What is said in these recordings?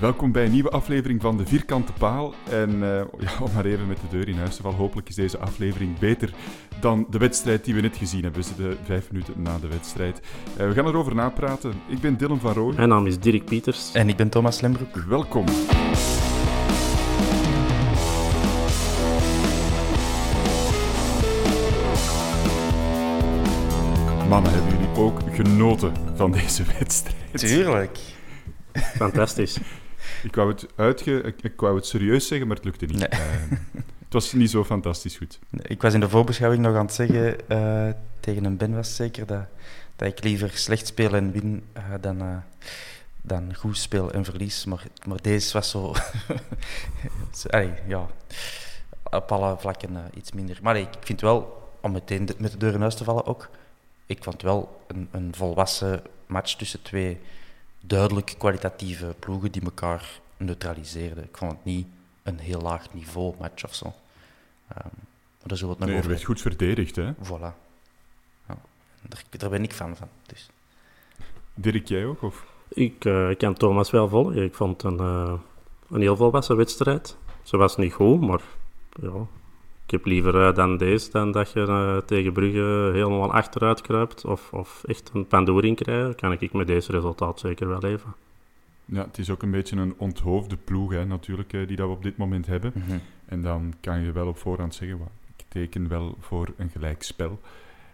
Welkom bij een nieuwe aflevering van De Vierkante Paal. En eh, ja, om maar even met de deur in huis te vallen, hopelijk is deze aflevering beter dan de wedstrijd die we net gezien hebben. We zitten vijf minuten na de wedstrijd. Eh, we gaan erover napraten. Ik ben Dylan van Rooij. Mijn naam is Dirk Pieters. En ik ben Thomas Lembroek. Welkom. Mannen, hebben jullie ook genoten van deze wedstrijd? Tuurlijk. Fantastisch. Ik wou het, uitge... ik, ik wou het serieus zeggen, maar het lukte niet. Nee. Eh, het was niet zo fantastisch goed. Ik was in de voorbeschouwing nog aan het zeggen, eh, tegen een Ben was zeker, dat, dat ik liever slecht speel en win eh, dan, dan goed speel en verlies. Maar, maar deze was zo... allee, ja, op alle vlakken iets minder. Maar nee, ik vind wel, om meteen de- met de deur in huis te vallen ook, ik vond wel een, een volwassen match tussen twee duidelijk kwalitatieve ploegen die elkaar neutraliseerden. Ik vond het niet een heel laag niveau match of zo. Ehm, maar daar zullen we het nog Nee, er over werd goed verdedigd, hè? Voilà. Ja, daar, daar ben ik fan van. Dus. Dirk, jij ook? Of? Ik eh, ken Thomas wel volgen. Ik vond het een, eh, een heel volwassen wedstrijd. Ze was niet goed, maar ja, ik heb liever eh, dan deze dan dat je eh, tegen Brugge helemaal achteruit kruipt of, of echt een pandoering krijgt. Kan ik met deze resultaat zeker wel leven. Ja, het is ook een beetje een onthoofde ploeg, hè, natuurlijk, eh, die dat we op dit moment hebben. Mhm. En dan kan je wel op voorhand zeggen, "Wa, ik teken wel voor een gelijkspel.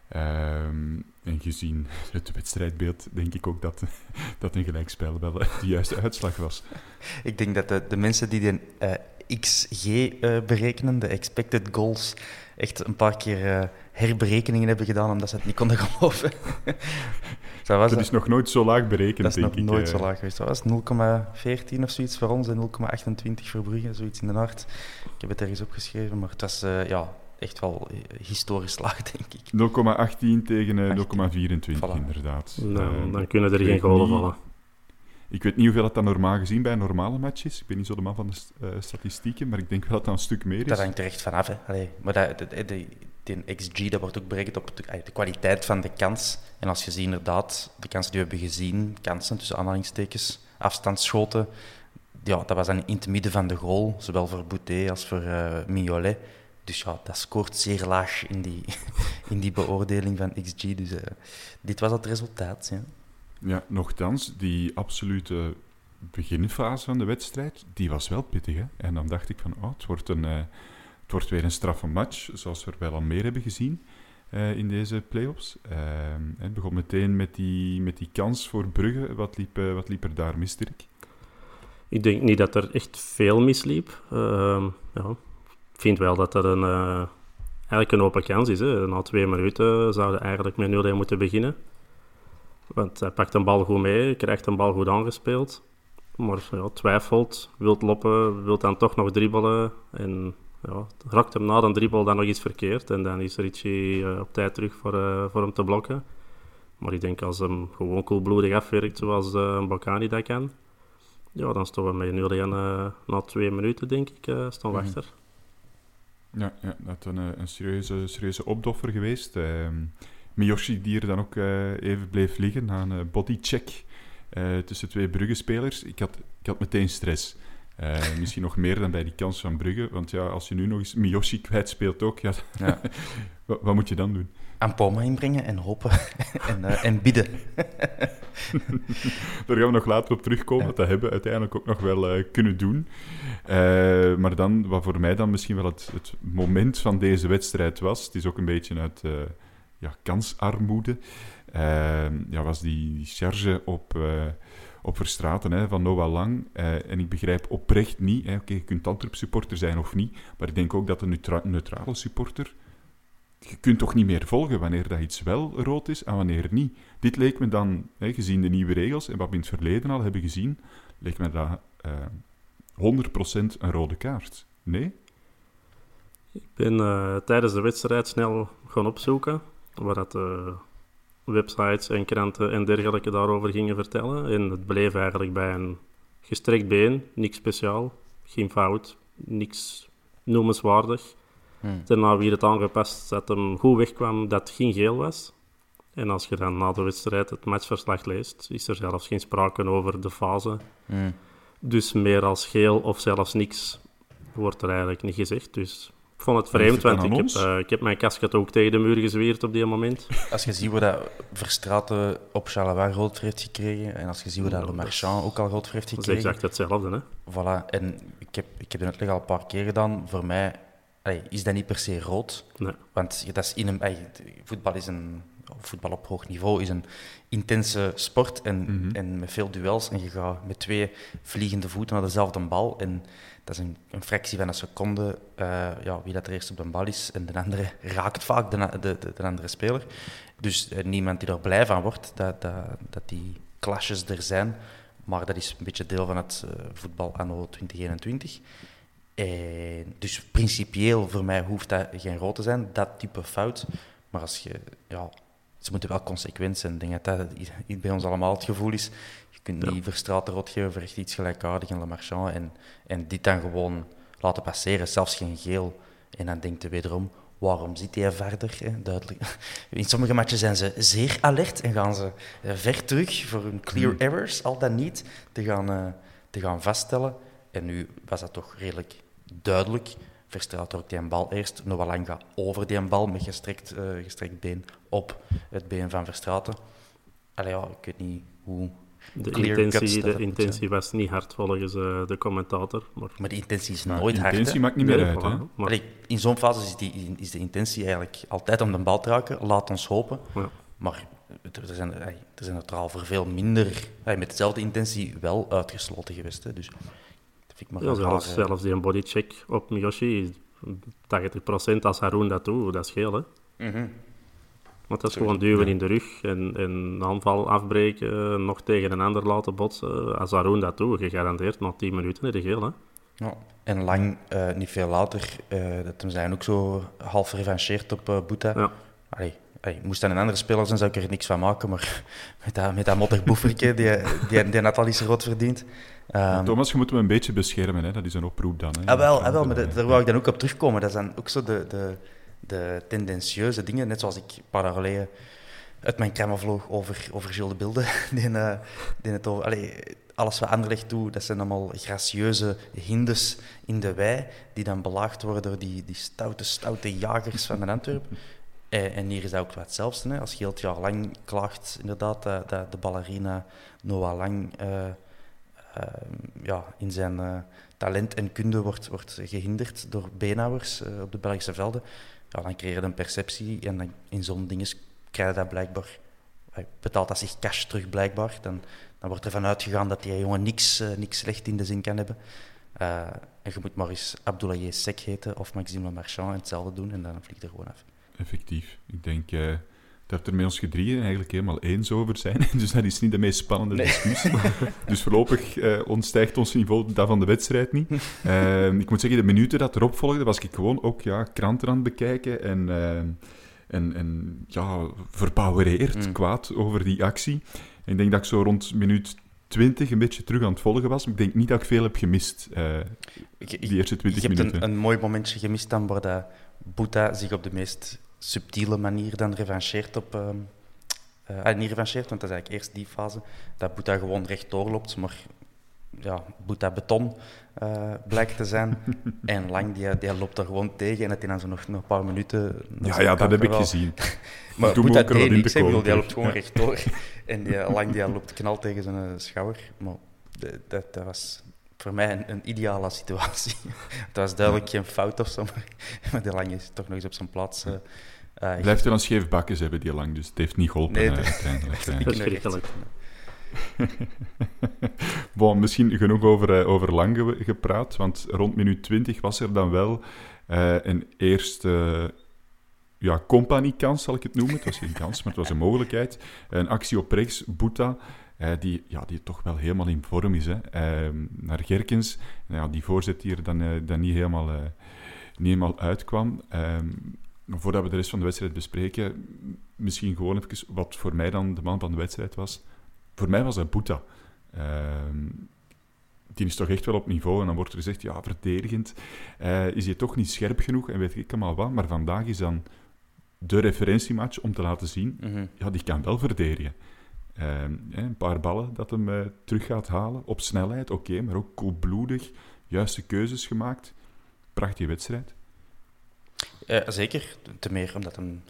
Ehm en gezien het wedstrijdbeeld, denk ik ook dat, dat een gelijkspel wel de juiste uitslag was. Ik denk dat de, de mensen die de eh, XG eh, berekenen, de expected goals, echt een paar keer eh, herberekeningen hebben gedaan omdat ze het niet konden geloven. dat was, Dat is nog nooit zo laag berekend, dat is denk nog ik. nooit eh. zo laag geweest. Dat was 0,14 of zoiets voor ons en 0,28 voor Brugge, zoiets in de aard. Ik heb het ergens opgeschreven, maar het was eh, ja, echt wel historisch laag, denk ik. 0,18 tegen eh, 0,24 Voilà. inderdaad. Nou, dan kunnen er ik geen golen niet- vallen. Ik weet niet hoeveel dat dan normaal gezien bij normale match is. Ik ben niet zo de man van de eh, statistieken, maar ik denk wel dat dat een stuk meer is. Dat hangt er echt vanaf. Maar dat, de, de, XG dat wordt ook berekend op de, de kwaliteit van de kans. En als je ziet inderdaad, de kansen die we hebben gezien, kansen tussen aanhalingstekens, afstandsschoten, ja, dat was dan in het midden van de goal, zowel voor Boutet als voor eh Mignolet. Dus ja, dat scoort zeer laag in die, in die beoordeling van XG. Dus eh, dit was het resultaat. Ja. Ja, nochtans, die absolute beginfase van de wedstrijd, die was wel pittig. Hè? En dan dacht ik van, oh, het wordt, een, eh, het wordt weer een straffe match, zoals we er wel al meer hebben gezien eh, in deze play-offs. Ehm, het begon meteen met die, met die kans voor Brugge. Wat liep, wat liep er daar mis, Dirk? Ik denk niet dat er echt veel misliep. Ehm, ja. Ik vind wel dat dat een, eigenlijk een open kans is. Hè. Na twee minuten zouden eigenlijk met 0-1 moeten beginnen. Want hij pakt een bal goed mee, krijgt een bal goed aangespeeld. Maar ja, twijfelt, wilt loppen, wilt dan toch nog dribbelen. En ja, raakt hem na de dribbel dan nog iets verkeerd. En dan is Richie eh, op tijd terug voor, eh, voor hem te blokken. Maar ik denk als hem gewoon koelbloedig afwerkt zoals uh, een Bocani dat kan, ja, dan staan we met 0 1 uh, na twee minuten, denk ik, uh, staan we Mhm. achter. Ja, ja dat is een, eh, een serieuze, serieuze opdoffer geweest. Miyoshi die er dan ook eh, even bleef liggen na een eh, bodycheck eh, tussen twee Brugge-spelers. Ik had, ik had meteen stress. Misschien nog meer dan bij die kans van Brugge. Want ja, als je nu nog eens Miyoshi kwijtspeelt ook, ja, Ja. wat, wat moet je dan doen? Aan Poma inbrengen en hopen en, eh, en bidden. Daar gaan we nog later op terugkomen. want Dat hebben we uiteindelijk ook nog wel kunnen doen. Maar dan, wat voor mij dan misschien wel het, het moment van deze wedstrijd was, het is ook een beetje uit ja, kansarmoede, eh, ja, was die, charge op, eh, op Verstraten hè, van Noah Lang. Eh, en ik begrijp oprecht niet, oké, je kunt Antwerp supporter zijn of niet, maar ik denk ook dat een neutra- neutrale supporter je kunt toch niet meer volgen wanneer dat iets wel rood is en wanneer niet. Dit leek me dan, hè, gezien de nieuwe regels en wat we in het verleden al hebben gezien, leek me dat eh 100% een rode kaart. Nee? Ik ben eh, tijdens de wedstrijd snel gaan opzoeken waar dat de websites en kranten en dergelijke daarover gingen vertellen. En het bleef eigenlijk bij een gestrekt been, niks speciaal, geen fout, niks noemenswaardig. Hmm. Daarna wie het aangepast dat hem goed wegkwam dat het geen geel was. En als je dan na de wedstrijd het matchverslag leest, is er zelfs geen sprake over de fase. Hmm. Dus meer als geel of zelfs niks wordt er eigenlijk niet gezegd. Dus ik vond het vreemd, want ik heb, eh, ik heb mijn kasket ook tegen de muur gezweerd op die moment. Als je ziet hoe dat Verstraten op Charleroi rood voor heeft gekregen, en als je ziet hoe dat Le Marchand ook al rood voor heeft Dat is gekregen, exact hetzelfde. Hè? Voilà, en ik heb, ik heb de uitleg al een paar keer gedaan. Voor mij allee, is dat niet per se rood. Nee. Want dat is in een, allee, voetbal, is een, voetbal op hoog niveau is een intense sport en, Mhm. en met veel duels. En je gaat met twee vliegende voeten naar dezelfde bal. En dat is een, een fractie van een seconde eh, ja, wie dat er eerst op de bal is. En de andere raakt vaak de, de, de, de andere speler. Dus eh, niemand die er blij van wordt dat, dat, dat die clashes er zijn. Maar dat is een beetje deel van het eh, voetbal anno 2021. En dus principieel voor mij hoeft dat geen rood te zijn, dat type fout. Maar als je, ja, ze moeten wel consequent zijn. Ik denk dat dat bij ons allemaal het gevoel is. Je kunt Ja. niet Verstraeten rood geven voor echt iets gelijkaardigs in Le Marchand en, en dit dan gewoon laten passeren, zelfs geen geel. En dan denkt je wederom, waarom zit hij verder? Hè? Duidelijk. In sommige matchen zijn ze zeer alert en gaan ze eh, ver terug voor hun clear errors, al dan niet, te gaan, eh, te gaan vaststellen. En nu was dat toch redelijk duidelijk. Verstraat ook die bal eerst. Noah Lang gaat over die bal met gestrekt, eh, gestrekt been op het been van Verstraten. Allee, ja, ik weet niet hoe... De intentie, de intentie was niet hard volgens eh, de commentator. Maar, Maar de intentie is nooit hard. hè. intentie maakt niet meer Nee, uit. Hè? Maar- Allee, in zo'n fase is, die, is de intentie eigenlijk altijd om de bal te raken. Laat ons hopen. Ja. Maar er zijn, er zijn er voor veel minder, met dezelfde intentie, wel uitgesloten geweest. Hè. Dus ik maar Ja, zelfs, zelfs die bodycheck op Miyoshi, 80% als Haroon dat doet, dat is geel. Hè? Mhm. Want dat is gewoon duwen in de rug en, en een aanval afbreken, nog tegen een ander laten botsen. Als Haroon dat doet, gegarandeerd na 10 minuten heb je geel. Hè? Ja. En lang, eh, niet veel later, eh, dat hem zijn ook zo half revancheerd op eh Boeta. Ja. Allee, allee, moest dat een andere speler zijn, zou ik er niks van maken. Maar met dat, met dat die, die, die net al iets rood verdient. Ehm, Thomas, je moet hem een beetje beschermen. Hè? Dat is een oproep dan. Hè? Ah, wel, ah, wel, maar da- daar wou ik dan ook op terugkomen. Dat zijn ook zo de, de, de tendentieuze dingen, net zoals ik een paar jaar geleden uit mijn kremmen vloog over, over Gilles de Bilde. Die, eh, die het over, allee, alles wat Anderlecht doet, dat zijn allemaal gracieuze hindes in de wei, die dan belaagd worden door die, die stoute, stoute jagers van de Antwerp. En, en hier is dat ook wat hetzelfde. Hè. Als je heel het jaar lang klaagt, inderdaad, dat, dat de ballerina Noah Lang... eh, ja, in zijn eh, talent en kunde wordt, wordt gehinderd door beenhouwers eh, op de Belgische velden, ja, dan creëer je een perceptie en dan, in zo'n ding krijg je dat blijkbaar, betaalt dat zich cash terug blijkbaar, dan, dan wordt er vanuit gegaan dat die jongen niks, eh, niks slecht in de zin kan hebben. En je moet maar eens Abdoulaye Sek heten of Maxime Marchand hetzelfde doen en dan vliegt er gewoon af. Effectief. Ik denk dat er met ons gedrieën eigenlijk helemaal eens over zijn. Dus dat is niet de meest spannende discussie. dus voorlopig eh, ontstijgt ons niveau dat van de wedstrijd niet. Eh, ik moet zeggen, de minuten dat erop volgden, was ik gewoon ook ja, kranten aan het bekijken. En eh, en, en ja, verpowereerd, Mm. kwaad over die actie. En ik denk dat ik zo rond minuut 20 een beetje terug aan het volgen was. Maar ik denk niet dat ik veel heb gemist, eh, die eerste 20 je hebt minuten. een, een mooi momentje gemist dan waar Boeta zich op de meest subtiele manier dan revancheert op... eh, ah, niet revancheert, want dat is eigenlijk eerst die fase. Dat Boeta gewoon rechtdoor loopt, maar ja, Boeta beton eh, blijkt te zijn. en Lang, die, die loopt er gewoon tegen en het dan zo nog, nog een paar minuten... Ja, ja, dat heb ik wel. gezien. Maar Toen Boeta deed in niks, bedoel, die loopt gewoon rechtdoor. en die Lang die loopt knal tegen zijn eh, schouder. Maar dat, dat was voor mij een, een ideale situatie. Het was duidelijk geen fout of zo, maar, maar die Lang is toch nog eens op zijn plaats. eh, eh, Blijft er dan scheef bakjes hebben, die lang. Dus het heeft niet geholpen Nee, eh, dat- uiteindelijk. die kunnen Verschrikkelijk. Bon, misschien genoeg over, over lang ge- gepraat, want rond minuut 20 was er dan wel eh, een eerste ja, compagniekans, zal ik het noemen. Het was geen kans, maar het was een mogelijkheid. Een actie op rechts, Boeta, eh, die, ja, die toch wel helemaal in vorm is. Hè. Eh, naar Gerkens, ja, die voorzet hier dan, eh, dan niet, helemaal, eh, niet helemaal uitkwam. Eh, maar voordat we de rest van de wedstrijd bespreken, misschien gewoon even wat voor mij dan de man van de wedstrijd was. Voor mij was dat Boeta. Ehm, die is toch echt wel op niveau. En dan wordt er gezegd, ja, verdedigend is hij toch niet scherp genoeg en weet ik allemaal wat. Maar vandaag is dan de referentiematch om te laten zien, Mhm. ja, die kan wel verdedigen. Ehm, een paar ballen dat hem eh, terug gaat halen. Op snelheid, oké, maar ook koelbloedig. Juiste keuzes gemaakt. Prachtige wedstrijd. Zeker, te meer omdat hem...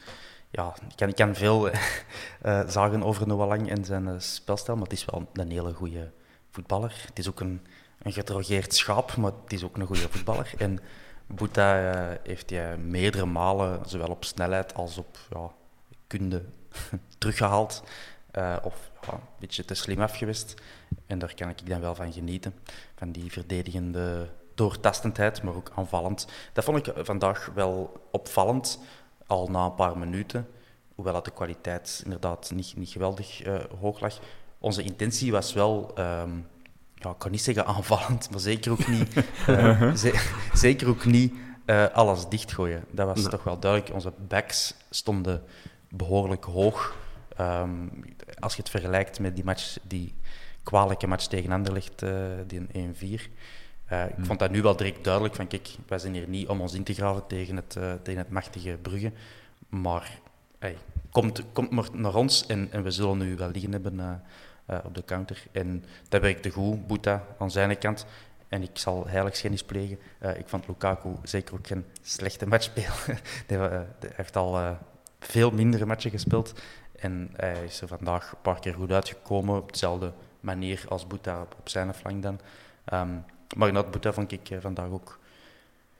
Ja, ik kan, ik kan veel eh, zagen over Noah Lang en zijn eh, spelstijl, maar het is wel een hele goede voetballer. Het is ook een, een gedrogeerd schaap, maar het is ook een goede voetballer. En Boeta heeft hij meerdere malen, zowel op snelheid als op ja, kunde, teruggehaald. Eh, of ja, een beetje te slim af geweest. En daar kan ik dan wel van genieten. Van die verdedigende doortastendheid, maar ook aanvallend. Dat vond ik vandaag wel opvallend, al na een paar minuten. Hoewel dat de kwaliteit inderdaad niet, niet geweldig eh, hoog lag. Onze intentie was wel, ehm, ja, ik kan niet zeggen aanvallend, maar zeker ook niet, eh, ze- zeker ook niet alles dichtgooien. Dat was Nee. toch wel duidelijk. Onze backs stonden behoorlijk hoog. Ehm, als je het vergelijkt met die match, die kwalijke match tegen Anderlecht, eh die een 1-4. Eh, ik vond dat nu wel direct duidelijk van kijk, wij zijn hier niet om ons in te graven tegen het, eh, tegen het machtige Brugge. Maar hey, komt, komt maar naar ons en, en we zullen nu wel liggen hebben op de counter. En dat werkte goed, Boeta aan zijn kant. En ik zal heiligschennis plegen. Ik vond Lukaku zeker ook geen slechte match spelen. hij, heeft al veel mindere matchen gespeeld. En hij is er vandaag een paar keer goed uitgekomen. Op dezelfde manier als Boeta op, op zijn flank dan. Ehm, maar inderdaad, Boeta vond ik eh, vandaag ook...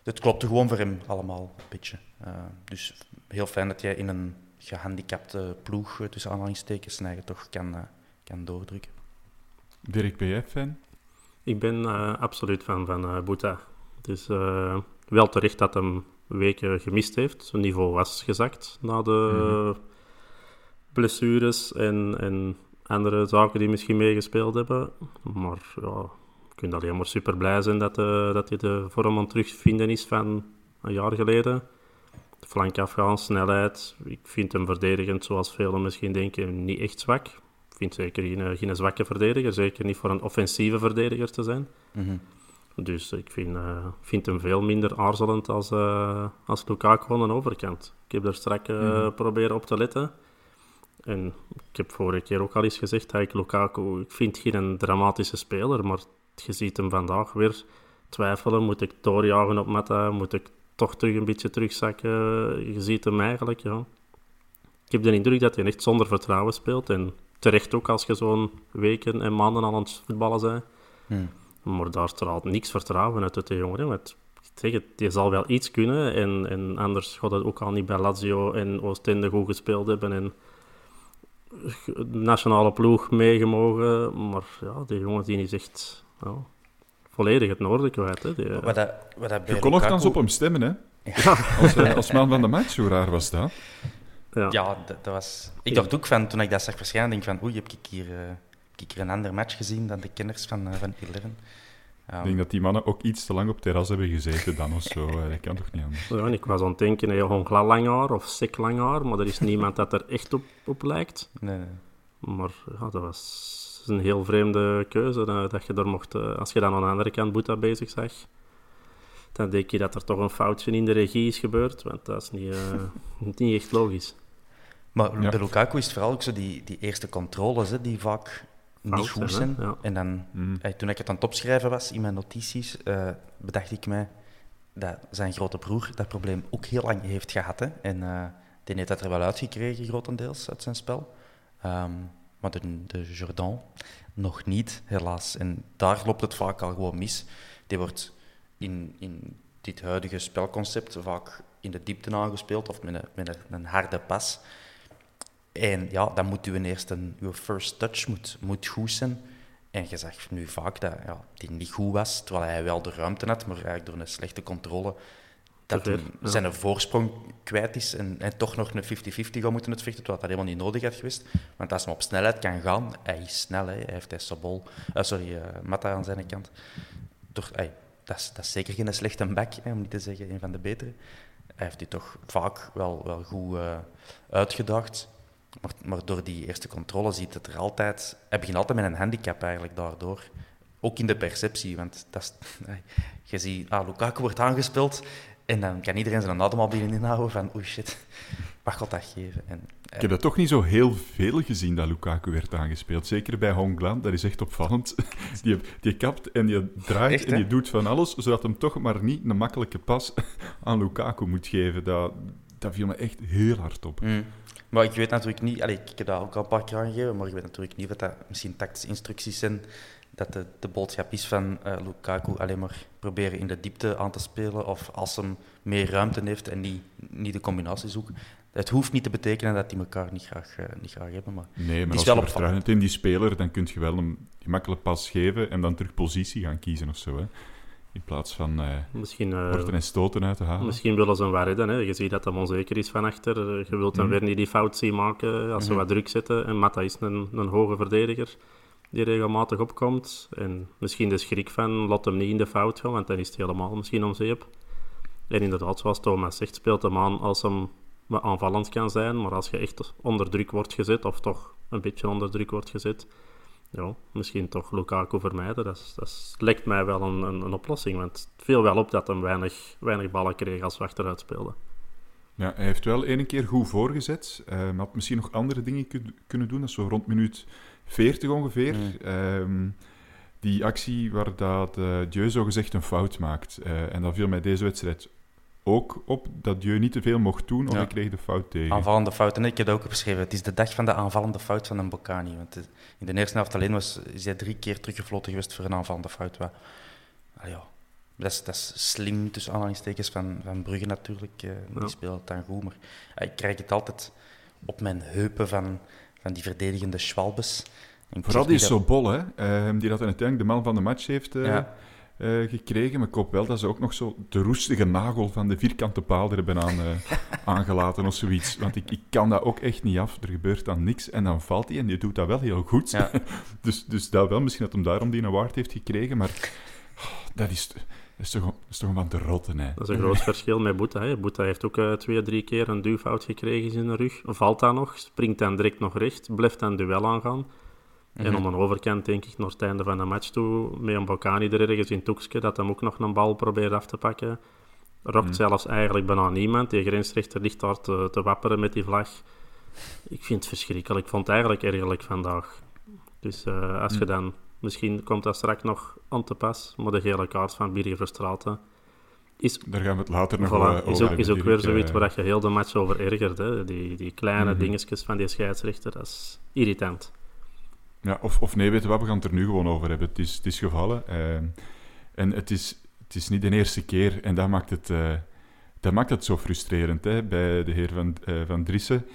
Het klopte gewoon voor hem allemaal een beetje. Eh, dus heel fijn dat jij in een gehandicapte ploeg, eh, tussen aanhalingstekens, toch kan, kan doordrukken. Dirk, ben jij fan? Ik ben eh, absoluut fan van eh Boeta. Het is eh, wel terecht dat hem weken gemist heeft. Zijn niveau was gezakt na de blessures en, en andere zaken die misschien meegespeeld hebben. Maar ja, je kunt alleen maar super blij zijn dat, eh, dat hij de vorm aan het terugvinden is van een jaar geleden. De flank afgaan, snelheid. Ik vind hem verdedigend, zoals velen misschien denken, niet echt zwak. Ik vind zeker geen, eh, geen zwakke verdediger. Zeker niet voor een offensieve verdediger te zijn. Mhm. Dus ik vind, eh, vind hem veel minder aarzelend als, eh als Lukaku aan de overkant. Ik heb daar straks eh, proberen op te letten. En ik heb vorige keer ook al eens gezegd dat ik Lukaku... Ik vind geen een dramatische speler, maar je ziet hem vandaag weer twijfelen. Moet ik doorjagen op Mata? Moet ik toch terug een beetje terugzakken? Je ziet hem eigenlijk, ja. Ik heb de indruk dat hij echt zonder vertrouwen speelt. En terecht ook als je zo'n weken en maanden al aan het voetballen bent. Hmm. Maar daar straalt niks vertrouwen uit de jongen. hè. Want ik zeg het, die zal wel iets kunnen. En, en anders gaat het ook al niet bij Lazio en Oostende goed gespeeld hebben. En de nationale ploeg meegemogen. Maar ja, die jongen die is echt ja, volledig het noorden kwijt. Hè. Die, Wat dat, wat dat bij Je kon nogthans Lukaku- op hem stemmen, hè? Als, eh, als man van de match, hoe raar was dat? ja. Ja, dat, dat was... Ik dacht ook van, toen ik dat zag verschijnen, denk ik van, oei, heb ik hier, eh, heb ik hier een ander match gezien dan de kenners van, eh, van Ik denk dat die mannen ook iets te lang op terras hebben gezeten dan of zo. Eh, dat kan toch niet anders. Ja, ik was aan het denken, hey, gewoon lang haar of sik lang haar, maar er is niemand dat er echt op, op lijkt. Nee, nee. Maar ja, dat was een heel vreemde keuze, dat, dat je er mocht... eh, als je dan aan de andere kant Boeta bezig zag, dan denk je dat er toch een foutje in de regie is gebeurd, want dat is niet, eh, niet echt logisch. Maar Ja. bij Lukaku is het vooral ook zo die, die eerste controles, hè, die vaak niet Fout goed zijn? Ja. En dan, Mm. eh, toen ik het aan het opschrijven was in mijn notities, eh, bedacht ik mij dat zijn grote broer dat probleem ook heel lang heeft gehad. Hè. En eh, die heeft dat er wel uitgekregen, grotendeels, uit zijn spel. Ehm, maar de, de Jordan nog niet, helaas. En daar loopt het vaak al gewoon mis. Die wordt in, in dit huidige spelconcept vaak in de diepte aangespeeld of met een, met een harde pas. En ja, dan moet uw eerste, uw first touch moet, moet goed zijn. En je zag nu vaak dat ja, die niet goed was, terwijl hij wel de ruimte had, maar eigenlijk door een slechte controle dat hij ja. zijn voorsprong kwijt is en, en toch nog een 50-50 gaat moeten uitvechten, terwijl dat helemaal niet nodig had geweest. Want als hij op snelheid kan gaan, hij is snel, hè. hij heeft hij Sabol, eh, sorry, eh Mata aan zijn kant. Toch, dat, is, dat is zeker geen slechte back, hè, om niet te zeggen een van de betere. Hij heeft die toch vaak wel, wel goed eh, uitgedaagd. Maar, maar door die eerste controle ziet het er altijd... Hij begint altijd met een handicap eigenlijk daardoor. Ook in de perceptie, want dat is, je ziet, ah, Lukaku wordt aangespeeld en dan kan iedereen zijn adem al inhouden van oei shit, wat gaat dat geven? En, Ik heb dat toch niet zo heel veel gezien dat Lukaku werd aangespeeld. Zeker bij Hongland, dat is echt opvallend. Die, die kapt en die draait Echt, en die doet van alles, zodat hem toch maar niet een makkelijke pas aan Lukaku moet geven. Dat, dat viel me echt heel hard op. Mm. Maar ik weet natuurlijk niet, allee, ik heb dat ook al een paar keer aangegeven, maar ik weet natuurlijk niet wat dat misschien tactische instructies zijn. Dat de, de boodschap is van eh, Lukaku alleen maar proberen in de diepte aan te spelen. Of als hem meer ruimte heeft en niet, niet de combinatie zoeken. Het hoeft niet te betekenen dat die elkaar niet graag, eh, niet graag hebben. Maar Nee, maar als je vertrouwen hebt in die speler, dan kun je wel een gemakkelijke pas geven en dan terug positie gaan kiezen of zo. Hè. In plaats van eh Misschien, eh, en stoten uit te halen. misschien willen ze hem wel redden. Hè. Je ziet dat hij onzeker is van achter. Je wilt hem Mhm. weer niet die fout zien maken als ze Mhm. wat druk zetten. En Matta is een, een hoge verdediger die regelmatig opkomt. En misschien de schrik van, laat hem niet in de fout gaan, want dan is het helemaal misschien om zeep. En inderdaad, zoals Thomas zegt, speelt hem aan als hem wat aanvallend kan zijn. Maar als je echt onder druk wordt gezet, of toch een beetje onder druk wordt gezet, ja, misschien toch Lukaku vermijden. Dat, is- dat is- lijkt mij wel een, een, een oplossing. Want het viel wel op dat hij weinig, weinig ballen kreeg als we achteruit speelden. Ja, hij heeft wel één keer goed voorgezet. Eh, maar had misschien nog andere dingen kun- kunnen doen. Dat is zo rond minuut 40 ongeveer. Ehm, die actie waar dat uh, Dieu zogezegd een fout maakt. Eh, en dat viel mij deze wedstrijd ook op dat Dieu niet te veel mocht doen, of Ja. hij kreeg de fout tegen. aanvallende fouten, ik heb dat ook opgeschreven. Het is de dag van de aanvallende fout van een Bocani. Want eh, in de eerste helft alleen was, is hij drie keer teruggefloten geweest voor een aanvallende fout. Wat, ah ja, dat, is, dat is slim, tussen aanhalingstekens, van, van Brugge natuurlijk. eh, Ja. Die speelt het dan goed. Maar eh, ik krijg het altijd op mijn heupen van, van die verdedigende Schwalbes. En ik Vooral die Sobol, hè, ehm, die dat uiteindelijk de man van de match heeft eh, Ja. Eh, gekregen. Maar ik hoop wel dat ze ook nog zo de roestige nagel van de vierkante paal er hebben aan, eh, aangelaten of zoiets. Want ik, ik kan dat ook echt niet af. Er gebeurt dan niks en dan valt hij en die doet dat wel heel goed. Ja. dus, dus dat wel, misschien dat hem daarom die award heeft gekregen. Maar oh, dat, is, dat, is toch, dat is toch van te rotten, hè. Dat is een groot verschil met Boeta. Hè. Boeta heeft ook eh, twee, drie keer een duwfout gekregen in zijn rug. Valt dan nog, springt dan direct nog recht, blijft dan duel aangaan. En om een overkant, denk ik, naar het einde van de match toe, met een Bocani er ergens in Toekske, dat hem ook nog een bal probeert af te pakken. Rokt zelfs eigenlijk bijna niemand. Die grensrechter ligt daar te, te wapperen met die vlag. Ik vind het verschrikkelijk. Ik vond het eigenlijk ergerlijk vandaag. Dus eh, als je dan... Misschien komt dat straks nog aan te pas, maar de gele kaart van Birger Verstraeten is Daar gaan we het later nog Voilà, eh, is over ook, hebben, is ook weer zoiets Eh, waar je heel de match over ergert. Hè. Die, die kleine Mhm. dingetjes van die scheidsrechter, dat is irritant. Ja, of, of nee, weet je wat, we gaan het er nu gewoon over hebben. Het is, het is gevallen. eh, en het is, het is niet de eerste keer. En dat maakt het, eh, dat maakt het zo frustrerend hè, bij de heer Van, eh, van Driessen.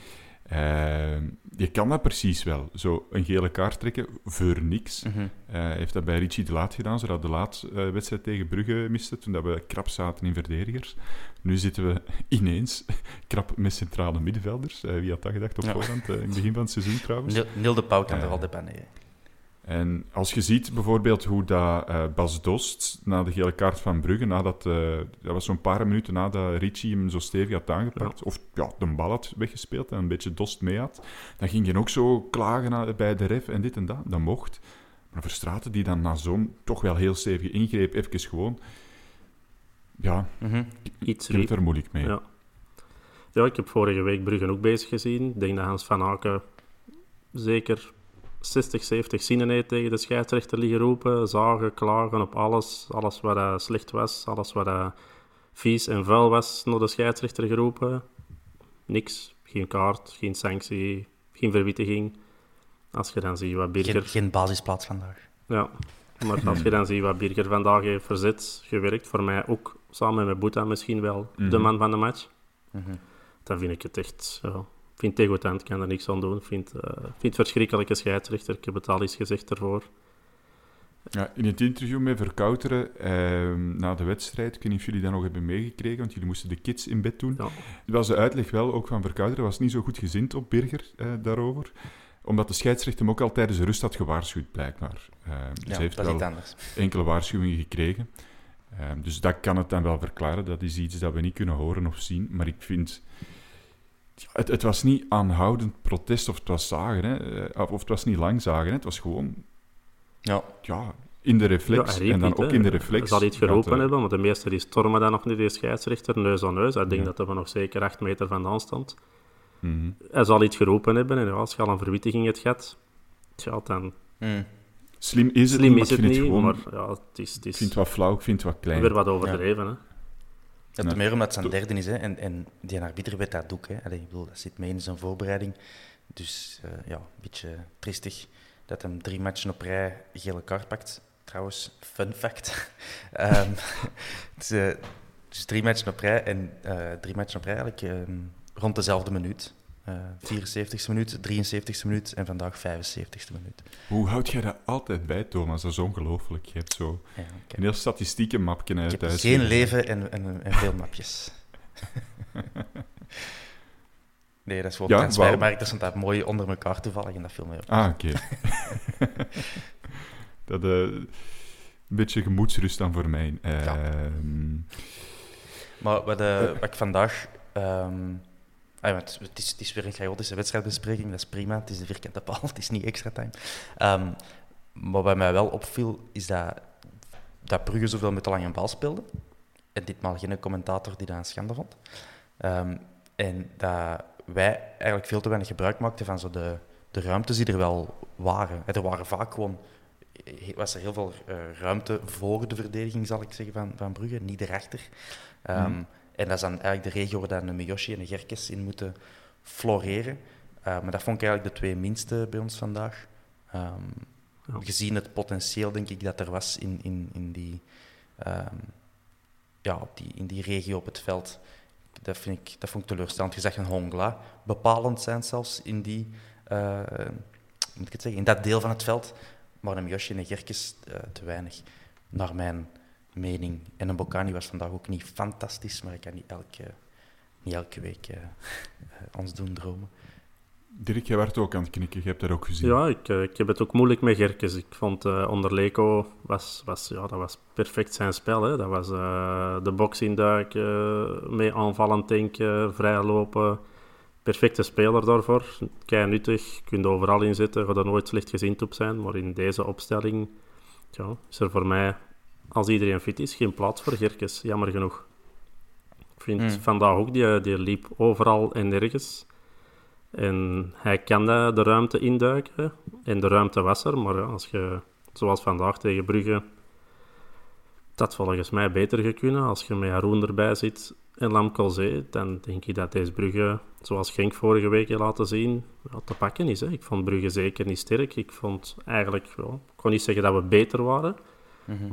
Eh, je kan dat precies wel. Zo een gele kaart trekken voor niks. Hij heeft dat bij Richie de Laat gedaan, zodat de Laat eh, wedstrijd tegen Brugge miste, toen dat we krap zaten in verdedigers. Nu zitten we ineens krap met centrale middenvelders. Wie had dat gedacht op Ja. voorhand, in het begin van het seizoen trouwens. Niel de Pauw kan er altijd bij nee. En als je ziet bijvoorbeeld hoe dat, uh, Bas Dost na de gele kaart van Brugge, nadat, uh, dat was zo'n paar minuten nadat Ricci hem zo stevig had aangepakt, of ja, de bal had weggespeeld en een beetje Dost mee had, dan ging je ook zo klagen bij de ref en dit en dat. Dat mocht. Maar Verstraten die dan na zo'n toch wel heel stevige ingreep even gewoon... Ja, mm Iets ik heb er moeilijk mee. Ja. ja, ik heb vorige week Brugge ook bezig gezien. Ik denk dat Hans van Aken zeker 60, 70 zinnen tegen de scheidsrechter liggen roepen, zagen, klagen op alles. Alles wat uh, slecht was, alles wat uh, vies en vuil was, naar de scheidsrechter geroepen. Niks. Geen kaart, geen sanctie, geen verwittiging. Als je dan ziet wat Birger... Geen, geen basisplaats vandaag. Ja, maar als je dan ziet wat Birger vandaag heeft verzet, gewerkt, voor mij ook samen met Boeta misschien wel de Mhm. man van de match, Mhm. dan vind ik het echt... Ja, ik vind het degoutant, ik kan er niks aan doen. Ik vind, eh, ik vind het verschrikkelijke scheidsrechter. Ik heb het al eens gezegd ervoor. Ja, in het interview met Verkouteren ehm, na de wedstrijd, ik weet niet of jullie dat nog hebben meegekregen, want jullie moesten de kids in bed doen. Ja. was de uitleg wel, ook van Verkouteren, was niet zo goed gezind op Birger eh, daarover. Omdat de scheidsrechter hem ook al tijdens de rust had gewaarschuwd, blijkbaar. Ehm, dus Ja, hij heeft wel enkele waarschuwingen gekregen. Ehm, dus dat kan het dan wel verklaren. Dat is iets dat we niet kunnen horen of zien. Maar ik vind... ja, Het, het was niet aanhoudend protest of het was zagen, hè. eh, of of het was niet lang zagen. Hè. Het was gewoon Ja, ja, in de reflex. Ja, en dan niet, ook in de reflex. Hij zal iets geroepen eh, hebben, want de meesten die stormen dan nog niet, die scheidsrechter, neus aan neus. Ik denk Ja. dat we nog zeker acht meter vandaan stond. mhm. Hij zal iets geroepen hebben en ja, als je al een verwittiging hebt gehad, tja, dan Mm. Slim is het slim niet, is maar het ik niet, vind het gewoon... maar ja, het is, het Ik is vind het wat flauw, ik vind het wat klein. weer wat overdreven. Hè. Ja. ten meer omdat het zijn derde is, hè. En, en die arbiter weet dat ook, hè. Allee, ik bedoel, dat zit mee in zijn voorbereiding. Dus eh, ja, een beetje tristig dat hem drie matchen op rij gele kaart pakt. Trouwens, fun fact. Dus, eh, dus drie matchen op rij en eh, drie matchen op rij eigenlijk ehm, rond dezelfde minuut. Eh 74ste minuut, 73ste minuut en vandaag 75ste minuut. Hoe houd jij dat altijd bij, Thomas? Dat is ongelooflijk. Je hebt zo Ja, ik een heel statistieke mapje ik uit heb geen leven en, en, en veel mapjes. Nee, dat is voor Ja, transfermarkt. wauw. Dat mooi onder elkaar toevallig en dat op. Ah, oké. dat eh, een beetje gemoedsrust dan voor mij. Ehm, Maar wat, eh, wat ik vandaag... ehm, ah, het, is, het is weer een chaotische wedstrijdbespreking, dat is prima. Het is de vierkante paal, het is niet extra time. Ehm, maar wat mij wel opviel, is dat, dat Brugge zoveel met de lange bal speelde. En ditmaal geen commentator die dat een schande vond. Ehm, en dat wij eigenlijk veel te weinig gebruik maakten van zo de, de ruimtes die er wel waren. Er waren vaak gewoon... was er heel veel eh, ruimte voor de verdediging, zal ik zeggen, van, van Brugge, niet erachter. En dat is dan eigenlijk de regio waar dan een Miyoshi en een Gerkes in moeten floreren. Eh, maar dat vond ik eigenlijk de twee minste bij ons vandaag. Ehm, Ja. Gezien het potentieel, denk ik, dat er was in, in, in, die, ehm, ja, op die, in die regio op het veld. Dat, vind ik, dat vond ik teleurstellend. Je zag een Hongla bepalend zijn zelfs in, die, eh, moet ik het zeggen, in dat deel van het veld. Maar een Miyoshi en een Gerkes eh, te weinig, naar mijn mening. En een Bocani was vandaag ook niet fantastisch, maar ik kan niet elke, niet elke week eh, eh, ons doen dromen. Dirk, jij werd ook aan het knikken. Je hebt dat ook gezien. Ja, ik, eh, ik heb het ook moeilijk met Gerkes. Ik vond eh, onder Leco was, was, ja, dat was perfect zijn spel. Hè. Dat was eh, de box induiken, mee aanvallend denken, vrij lopen. Perfecte speler daarvoor. Kei nuttig, je kunt overal in zitten, gaat er nooit slecht gezien op zijn. Maar in deze opstelling ja, is er voor mij, als iedereen fit is, geen plaats voor Gerkes. Jammer genoeg. Ik vind Hmm. vandaag ook, die, die liep overal en nergens. En hij kan de, de ruimte induiken. En de ruimte was er. Maar ja, als je, zoals vandaag tegen Brugge, dat volgens mij beter gekunnen. Als je met Haroon erbij zit en Lamkelzee, dan denk ik dat deze Brugge, zoals Genk vorige week heeft laten zien, ja, te pakken is. Hè. Ik vond Brugge zeker niet sterk. Ik vond eigenlijk, ja, ik kon niet zeggen dat we beter waren,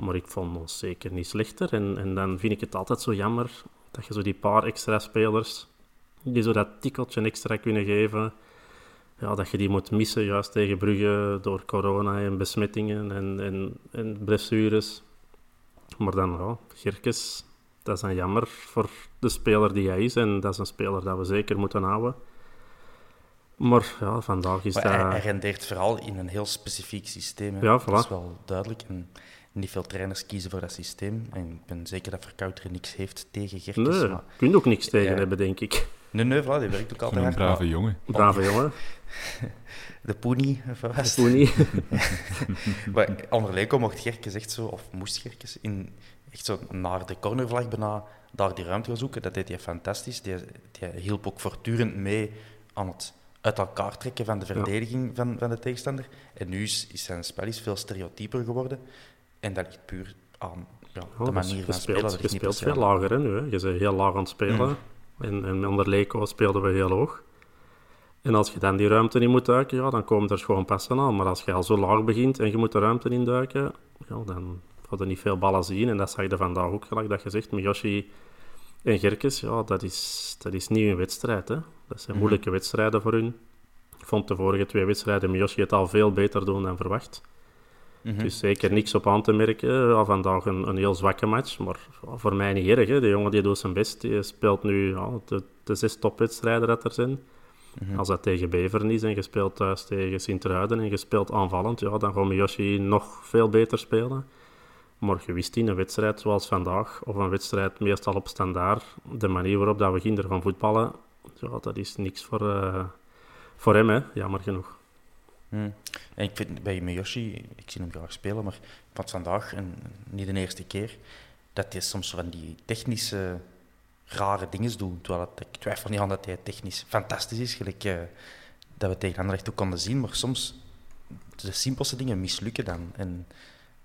maar ik vond ons zeker niet slechter. En, en dan vind ik het altijd zo jammer dat je zo die paar extra spelers die zo dat tikkeltje extra kunnen geven. Ja, dat je die moet missen, juist tegen Brugge, door corona en besmettingen en, en, en blessures. Maar dan, ja, Gerkes, dat is dan jammer voor de speler die hij is. En dat is een speler dat we zeker moeten houden. Maar ja, vandaag is Maar dat... hij, hij rendeert vooral in een heel specifiek systeem. hè. Ja, Dat is voilà. wel duidelijk. En niet veel trainers kiezen voor dat systeem. En ik ben zeker dat Verkouter niks heeft tegen Gerkes. Nee, Maar... je kunt ook niks tegen Ja. hebben, denk ik. Nee, nee, voilà, die werkt ook altijd Zo'n hard. brave maar jongen. Brave jongen. De Poenie, of wat was het? Toen niet. Maar mocht Gerkes echt zo, of moest Gerkes, in, echt zo naar de cornervlag bijna daar die ruimte gaan zoeken. Dat deed hij fantastisch. Die, die hielp ook voortdurend mee aan het uit elkaar trekken van de verdediging van, van de tegenstander. En nu is, is zijn spel is veel stereotyper geworden. En dat ligt puur aan ja, Oh, de dus manier je van spelen. speelt, Dat je speelt veel lager hè, nu. Hè. Je bent heel laag aan het spelen. Mm. En, en onder Leco speelden we heel hoog. En als je dan die ruimte in moet duiken, ja, dan komen er gewoon passen aan. Maar als je al zo laag begint en je moet de ruimte induiken, ja, dan ga je niet veel ballen zien. En dat zag je vandaag ook, gelijk dat je zegt, Miyoshi en Gerkes, ja, dat is, dat is niet een wedstrijd. Hè. Dat zijn moeilijke wedstrijden voor hun. Ik vond de vorige twee wedstrijden Miyoshi het al veel beter doen dan verwacht. Mhm. Dus zeker niks op aan te merken. Ja, vandaag een, een heel zwakke match, maar voor mij niet erg. Hè. De jongen die doet zijn best. Die speelt nu ja, de, de zes topwedstrijden dat er zijn. Als dat tegen Beveren is en je speelt thuis tegen Sint-Truiden en je speelt aanvallend, ja, dan gaat Miyoshi nog veel beter spelen. Maar je wist in een wedstrijd zoals vandaag, of een wedstrijd meestal op standaard, de manier waarop dat we gingen gaan voetballen, ja, dat is niks voor, eh, voor hem, hè. jammer genoeg. Hmm. En ik vind bij Miyoshi, ik zie hem graag spelen, maar vond vandaag, en niet de eerste keer, dat hij soms van die technische rare dingen doet. Terwijl het, ik twijfel niet aan dat hij technisch fantastisch is, gelijk eh, dat we tegen Anderlecht ook konden zien, maar soms de simpelste dingen mislukken dan. En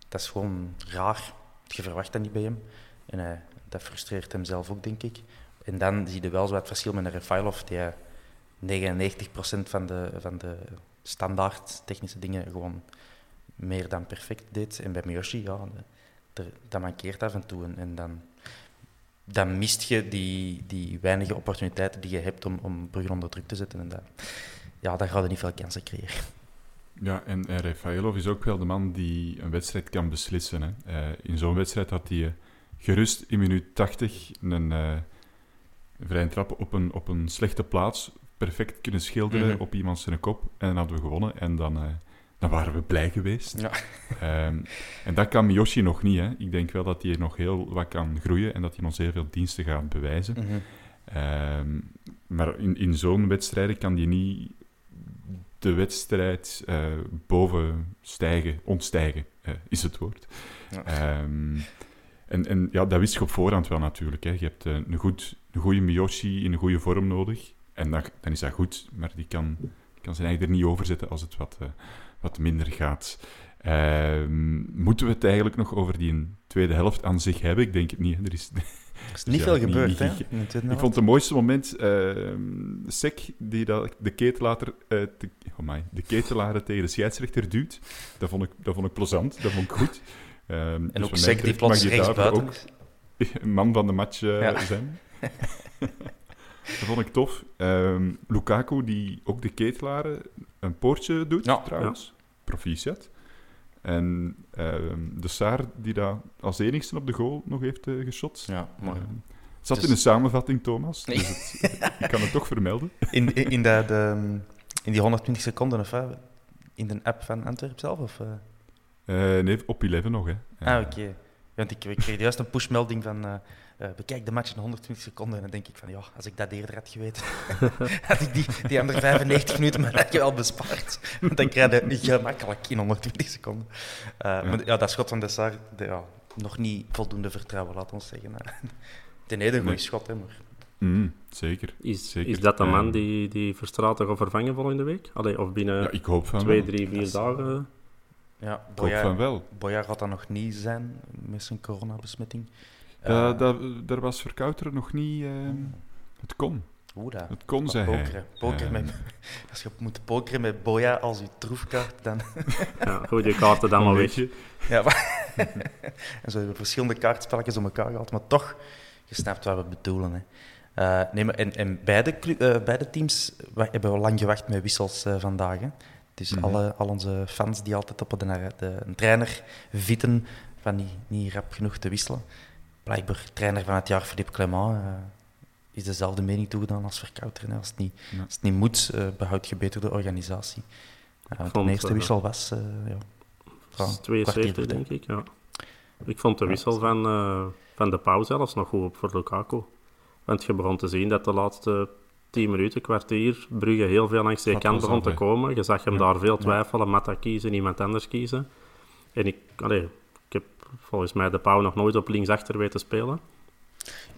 dat is gewoon raar. Je verwacht dat niet bij hem. En eh, dat frustreert hem zelf ook, denk ik. En dan zie je wel zo het verschil met een Refailov, die eh, 99% van de, van de standaard technische dingen gewoon meer dan perfect deed. En bij Miyoshi, ja, er- dat mankeert af en toe. En, dan, dan mist je die, die weinige opportuniteiten die je hebt om, om onder druk te zetten. En dat, ja, daar ga je niet veel kansen creëren. Ja, en, en Rafaelov is ook wel de man die een wedstrijd kan beslissen. Hè. Eh, in zo'n wedstrijd had hij eh, gerust in minuut 80 een eh, vrije trap op een, op een slechte plaats perfect kunnen schilderen Mhm. op iemand zijn kop. En dan hadden we gewonnen en dan, eh, dan waren we blij geweest. Ja. Ehm, en dat kan Miyoshi nog niet. Hè. Ik denk wel dat hij nog heel wat kan groeien en dat hij ons heel veel diensten gaat bewijzen. Mhm. Ehm, maar in, in zo'n wedstrijden kan die niet de wedstrijd eh, boven stijgen, ontstijgen, eh, is het woord. Ja. Ehm, en, en ja, dat wist je op voorhand wel natuurlijk. Hè. Je hebt een, goed, een goede Miyoshi in een goede vorm nodig. En dan, dan is dat goed, maar die kan, kan zijn eigen er niet overzetten als het wat, eh, wat minder gaat. Ehm, moeten we het eigenlijk nog over die tweede helft aan zich hebben? Ik denk het niet. Er is, Er is niet veel gebeurd, niet hè? ik helft. vond het mooiste moment uh, Sek die dat, de ketelaar, eh, te, oh my, de ketelaren tegen de scheidsrechter duwt. Dat vond ik, dat vond ik plezant, dat vond ik goed. Ehm, En dus ook Sek die plots ook een man van de match eh, Ja. zijn. Dat vond ik tof. Ehm, Lukaku die ook de ketelaren een poortje doet, Ja, trouwens. Proficiat. En ehm, de Saar die dat als enigste op de goal nog heeft eh, geschot. Ja, Ehm, zat Dus- in de samenvatting, Thomas. Nee. Dus het, ik kan het toch vermelden. in, in, in, de, de- in die 120 seconden, of in de app van Antwerp zelf? Of, eh? Eh, nee, op 11 nog, hè. Ah, Eh, oké. Want ik, ik kreeg juist een pushmelding van... eh, eh, bekijk de match in 120 seconden. En dan denk ik van, ja, als ik dat eerder had geweten, had ik die, die andere 95 minuten me dat wel bespaard. Want dan krijg je gemakkelijk in 120 seconden. Eh, Maar ja, dat schot van Dessart, de, ja, nog niet voldoende vertrouwen, laat ons zeggen. Ten ene een goede Nee. schot, hè, maar... mm, zeker. Is, zeker. is dat de man die, die Verstraeten gaat vervangen volgende week? Allee, of binnen Ja, ik hoop van twee, wel. drie, vier is- dagen? Ja, Ik hoop van wel. Boya gaat dat nog niet zijn met zijn coronabesmetting. Eh, dat, daar was Verkouteren nog niet... ehm, het kon. Hoe dat? Het kon, zei hij. pokeren. Poker Eh, met, als je moet pokeren met Boya als je troefkaart, dan... Ja, goed, die kaarten dan maar weg. weet je. Ja, maar- en zo hebben we verschillende kaartspelletjes om elkaar gehad, maar toch, je snapt wat we bedoelen. Hè. Eh, nee, maar en, en beide, eh, beide teams we hebben we lang gewacht met wissels vandaag. Hè. Dus alle, al onze fans die altijd op de, de, een trainer vitten van niet, niet rap genoeg te wisselen. Blijkbaar trainer van het jaar, Philippe Clement, eh, is dezelfde mening toegedaan als Verkouteren. hè. Als het niet, Ja. als het niet moet, eh, behoud je beter de organisatie. De eerste eh, wissel was... ja, Dat is een 72, kwartier denk ik. Ja. Ik vond de wissel van, van de pauze zelfs nog goed op voor Lukaku. Want je begon te zien dat de laatste 10 minuten, kwartier, Brugge heel veel langs Dat kant begon te komen. Je zag hem Ja. daar veel twijfelen, Matta kiezen, iemand anders kiezen. En ik, allee, volgens mij de Pauw nog nooit op linksachter weten spelen.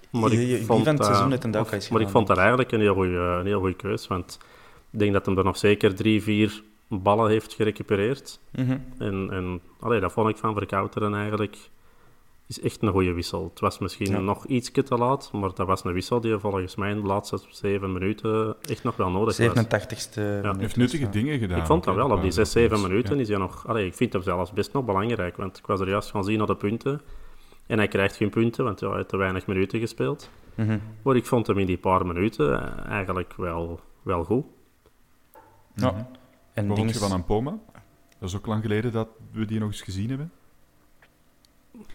Maar Je- je- het seizoen of- eens Maar ik vond dat eigenlijk een heel goede een heel goeie keus. Want ik denk dat hem er nog zeker drie, vier ballen heeft gerecupereerd. Mhm. En, en allee, dat vond ik van Verkouteren eigenlijk is echt een goede wissel. Het was misschien Ja. nog iets te laat, maar dat was een wissel die volgens mij in de laatste zeven minuten echt nog wel nodig was. 87ste minuut. heeft nuttige ja. dingen gedaan. Ik vond dat wel, op die paar 6, 7 goals. minuten Ja. is hij nog... Allee, ik vind hem zelfs best nog belangrijk, want ik was er juist gaan zien naar de punten. En hij krijgt geen punten, want ja, hij heeft te weinig minuten gespeeld. Mhm. Maar ik vond hem in die paar minuten eh, eigenlijk wel, wel goed. Ja. Mhm. En Wat vond je dinges- van Ampoma? Dat is ook lang geleden dat we die nog eens gezien hebben.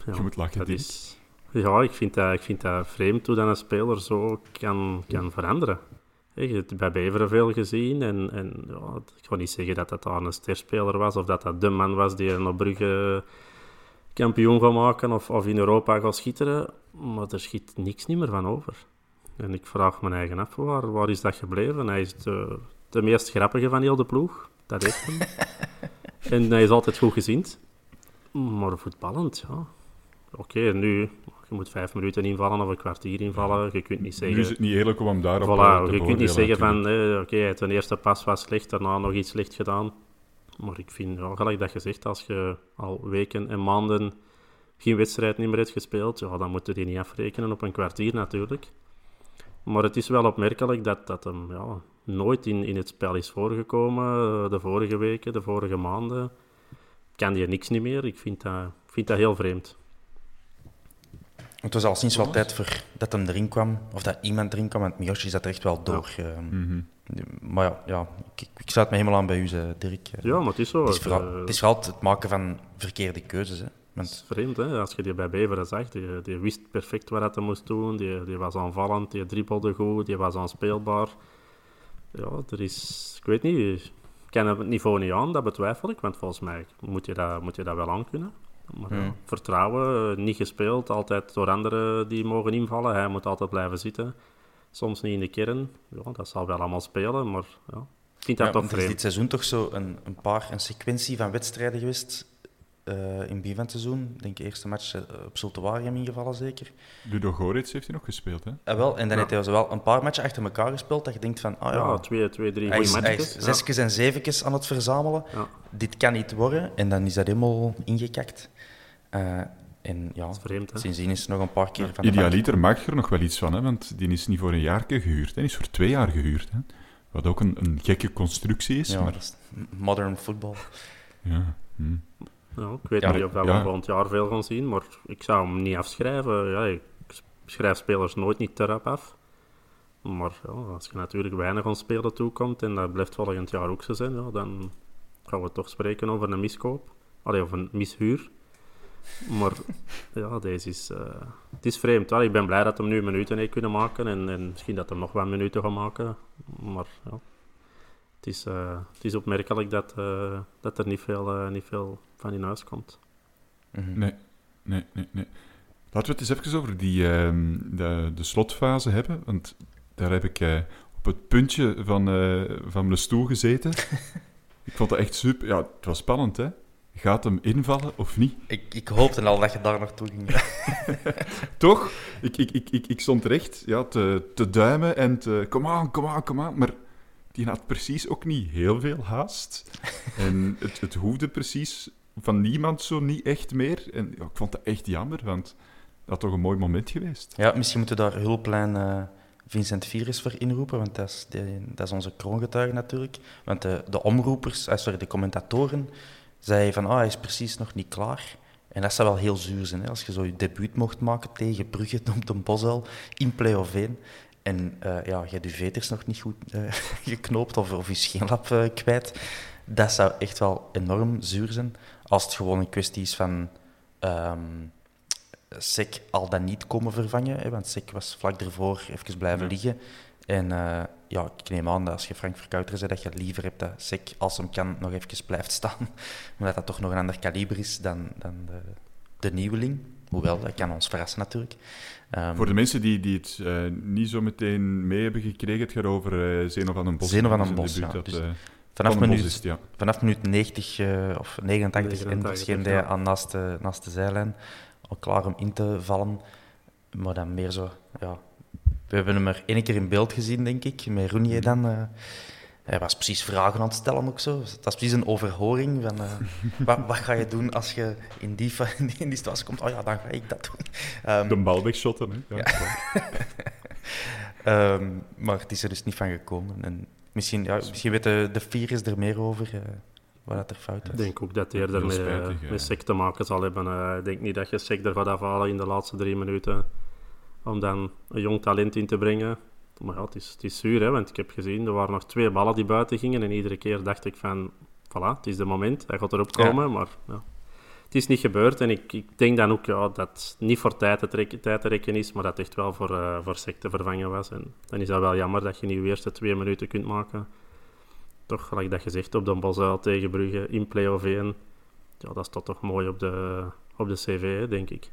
Ja, je moet lachen, dat is, ja, ik vind, dat, ik vind dat vreemd hoe dan een speler zo kan, kan veranderen. Je hebt het bij Beveren veel gezien. En, en ja, ik ga niet zeggen dat dat daar een sterspeler was of dat dat de man was die een Brugge kampioen gaat maken of, of in Europa gaat schitteren. Maar er schiet niks niet meer van over. En ik vraag me eigen af, waar, waar is dat gebleven? Hij is de, de meest grappige van heel de ploeg. Dat heeft hem. en hij is altijd goed gezind. Maar voetballend, ja. Oké, nu, je moet vijf minuten invallen of een kwartier invallen. Je kunt niet zeggen... Nu is het niet eerlijk om hem daarop Voilà, te je kunt niet zeggen van, eh, oké, heeft een eerste pas was slecht, daarna nog iets slecht gedaan. Maar ik vind, ja, gelijk dat je zegt, als je al weken en maanden geen wedstrijd niet meer hebt gespeeld, ja, dan moet je die niet afrekenen op een kwartier natuurlijk. Maar het is wel opmerkelijk dat dat hem ja, nooit in, in het spel is voorgekomen. eh, De vorige weken, de vorige maanden. Kan die niks niet meer. Ik vind dat, vind dat heel vreemd. Het was al sinds wel tijd voor dat hem erin kwam, of dat iemand erin kwam, want Miyoshi zat er echt wel door. ehm. Mhm. Maar ja, ja ik, ik sluit me helemaal aan bij u, zei Dirk. Eh, Ja, maar het is zo. het, is vooral, Eh, het is vooral het maken van verkeerde keuzes. Hè. Want, is vreemd, hè? als je die bij Beveren zag. Die, die wist perfect wat hij moest doen. Die, die was aanvallend, die dribbelde goed, die was aanspeelbaar. Ja, er is... Ik weet niet, ik ken het niveau niet aan, dat betwijfel ik. Want volgens mij moet je dat, moet je dat wel aan kunnen. Maar ja, Hmm. vertrouwen, eh, niet gespeeld, altijd door anderen die mogen invallen. Hij moet altijd blijven zitten. Soms niet in de kern. Ja, dat zal wel allemaal spelen, maar ja, ik vind dat ja, toch want er is vreemd. dit seizoen toch zo een, een paar, een sequentie van wedstrijden geweest eh, in het seizoen. Ik denk de eerste match eh, op Zultuarium ingevallen zeker. Ludo Goretz heeft hij nog gespeeld, hè? En, wel, en dan Ja. heeft hij zo wel een paar matchen achter elkaar gespeeld dat je denkt van, ah ja, Ja, twee, twee drie hij goede is, hij matches. zesjes en zeventjes aan het verzamelen. Ja. Dit kan niet worden. En dan is dat helemaal ingekakt. Eh, en ja, Dat is vreemd, hè? sindsdien is het nog een paar keer van. Idealiter maakt er nog wel iets van, hè? want die is niet voor een jaar gehuurd, hè? die is voor twee jaar gehuurd. Hè? Wat ook een, een gekke constructie is. Ja, maar, dat is modern football. ja, hm. Ja, ik weet Ja, niet of we ja. hem volgend jaar veel gaan zien, maar ik zou hem niet afschrijven. Ja, ik schrijf spelers nooit niet te rap af. Maar ja, als je natuurlijk weinig aan spelen toekomt, en dat blijft volgend jaar ook zo zijn, ja, dan gaan we toch spreken over een miskoop. Allee, of een mishuur. Maar ja, deze is, eh, het is vreemd. Ik ben blij dat hem nu minuten heeft kunnen maken en, en misschien dat hij nog wat minuten gaat maken. Maar ja, het is, eh, het is opmerkelijk dat, eh, dat er niet veel, niet veel van in huis komt. Mhm. Nee, nee, nee, nee. Laten we het eens even over die, ehm, de, de slotfase hebben, want daar heb ik eh, op het puntje van, eh, van mijn stoel gezeten. ik vond dat echt super. Ja, het was spannend, hè? Gaat hem invallen of niet? Ik, ik hoopte al dat je daar naartoe ging. Toch? Ik, ik, ik, ik, ik stond recht ja, te, te duimen en te... Kom aan, kom aan, kom aan. Maar die had precies ook niet heel veel haast. En het, het hoefde precies van niemand zo niet echt meer. En ja, ik vond dat echt jammer, want dat had toch een mooi moment geweest. Ja, misschien moeten we daar hulplijn eh, Vincent Virus voor inroepen, want dat is, dat is onze kroongetuige natuurlijk. Want de, de omroepers, eh, sorry, de commentatoren, zeiden van, ah, hij is precies nog niet klaar. En dat zou wel heel zuur zijn, hè, als je zo je debuut mocht maken tegen Brugge op de Bosel in play-off 1. En eh, ja, je hebt je veters nog niet goed geknoopt of, of je scheenlap kwijt. Dat zou echt wel enorm zuur zijn. Als het gewoon een kwestie is van... ehm, Sek al dan niet komen vervangen. Hè, want Sek was vlak ervoor even blijven liggen. En eh, ja, ik neem aan dat als je Frank Verkouter zei, dat je liever hebt dat Sek, als hem kan, nog even blijft staan. Omdat dat toch nog een ander kaliber is dan, dan de, de nieuweling. Hoewel, dat kan ons verrassen natuurlijk. Um, Voor de mensen die, die het uh, niet zo meteen mee hebben gekregen, het gaat over uh, Zeno van den Bos. Zeno van den Bos, ja. Dat, dus vanaf, van minuut, ja. vanaf minuut 90 of 89, 89 en verscheen hij ja. aan naast de, naast de zijlijn. Al klaar om in te vallen. Maar dan meer zo, ja... We hebben hem er één keer in beeld gezien, denk ik, met Roenier dan. Uh, hij was precies vragen aan het stellen ook zo. Het was precies een overhoring van... Uh, wat, wat, ga je doen als je in die, in die situatie komt? Oh ja, dan ga ik dat doen. Um, de bal wegshotten, hè? Ja, ja. um, maar het is er dus niet van gekomen. En misschien, ja, misschien weet de, de virus er meer over... Uh, wat dat er fout is. Ik denk ook dat hij er met, spijtig, met sec te maken zal hebben. Uh, ik denk niet dat je sec er gaat afhalen in de laatste drie minuten om dan een jong talent in te brengen. Maar ja, het is, het is zuur, hè, want ik heb gezien, er waren nog twee ballen die buiten gingen en iedere keer dacht ik van, voilà, het is de moment, hij gaat erop komen, ja. maar ja, het is niet gebeurd. En ik, ik denk dan ook ja, dat het niet voor tijd te, trekken, tijd te rekken is, maar dat het echt wel voor, uh, voor vervangen was. En dan is dat wel jammer dat je niet de eerste twee minuten kunt maken. Toch, gelijk dat je zegt, op de Bosuil tegen Brugge in play-off 1, ja, dat staat toch mooi op de, op de cv, denk ik.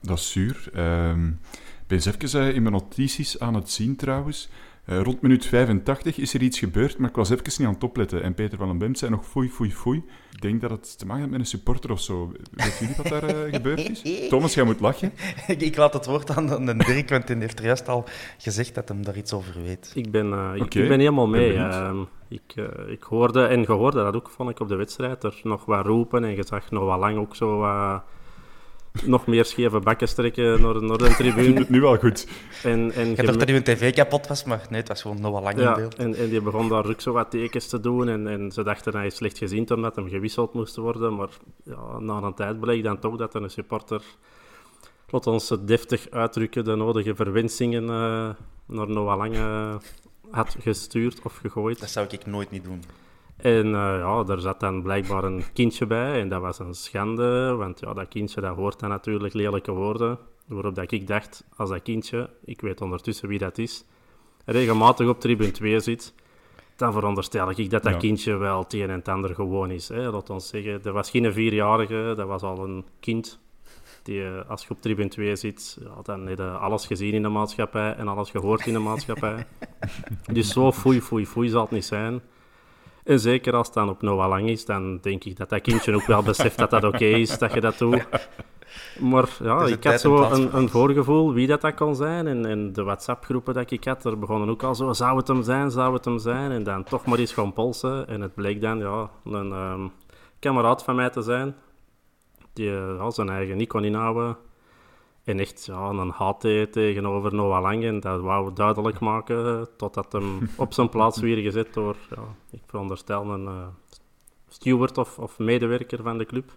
Dat is zuur. Um, ben even uh, in mijn notities aan het zien trouwens. Uh, rond minuut 85 is er iets gebeurd, maar ik was even niet aan het opletten. En Peter van den Bemt zei nog foei, foei, foei. Ik denk dat het te maken heeft met een supporter of zo. Weet jullie wat daar uh, gebeurd is? Thomas, jij moet lachen. ik, ik, laat het woord aan de Dirk, want hij heeft er juist al gezegd dat hem daar iets over weet. Ik ben, okay. ik, ik, ben helemaal mee. Ben ik, ik hoorde, en gehoorde dat ook, vond ik op de wedstrijd, er nog wat roepen. En je zag nog wat lang ook zo nog meer scheve bakken strekken naar, naar de tribune. nu wel goed. En, en ik dacht dat uw tv kapot was, maar nee, het was gewoon nog wat lang ja, in beeld. En, en die begon daar ook zo wat tekens te doen. En, en ze dachten dat hij slecht gezien omdat hem gewisseld moest worden. Maar ja, na een tijd bleek dan toch dat een supporter, laat ons het deftig uitdrukken, de nodige verwensingen uh, naar Noah Lange had gestuurd of gegooid. Dat zou ik nooit niet doen. En uh, ja, er zat dan blijkbaar een kindje bij en dat was een schande, want ja, dat kindje dat hoort dan natuurlijk lelijke woorden. Waarop dat ik dacht, als dat kindje, ik weet ondertussen wie dat is, regelmatig op tribune 2 zit, dan veronderstel ik dat dat ja. kindje wel het een en het ander gewoon is. Hè. Laat ons zeggen, er was geen vierjarige, dat was al een kind. Die, als je op tribune 2 zit, ja, dan heb je alles gezien in de maatschappij en alles gehoord in de maatschappij. dus zo foei, foei, foei zal het niet zijn. En zeker als het dan op Noah Lang is, dan denk ik dat dat kindje ook wel beseft dat dat oké okay is, dat je dat doet. Maar ja, Dus ik had zo een, een, voorgevoel wie dat, dat kon zijn. En, en de WhatsApp-groepen dat ik had, er begonnen ook al zo, zou het hem zijn, zou het hem zijn? En dan toch maar eens gaan polsen. En het bleek dan ja, een um, kameraad van mij te zijn, die ja, zijn eigen niet kon inhouden. En echt ja, een haat tegenover Noah Lang. En dat wou duidelijk maken, totdat hem op zijn plaats weer gezet door, ja, ik veronderstel, een uh, steward of, of medewerker van de club.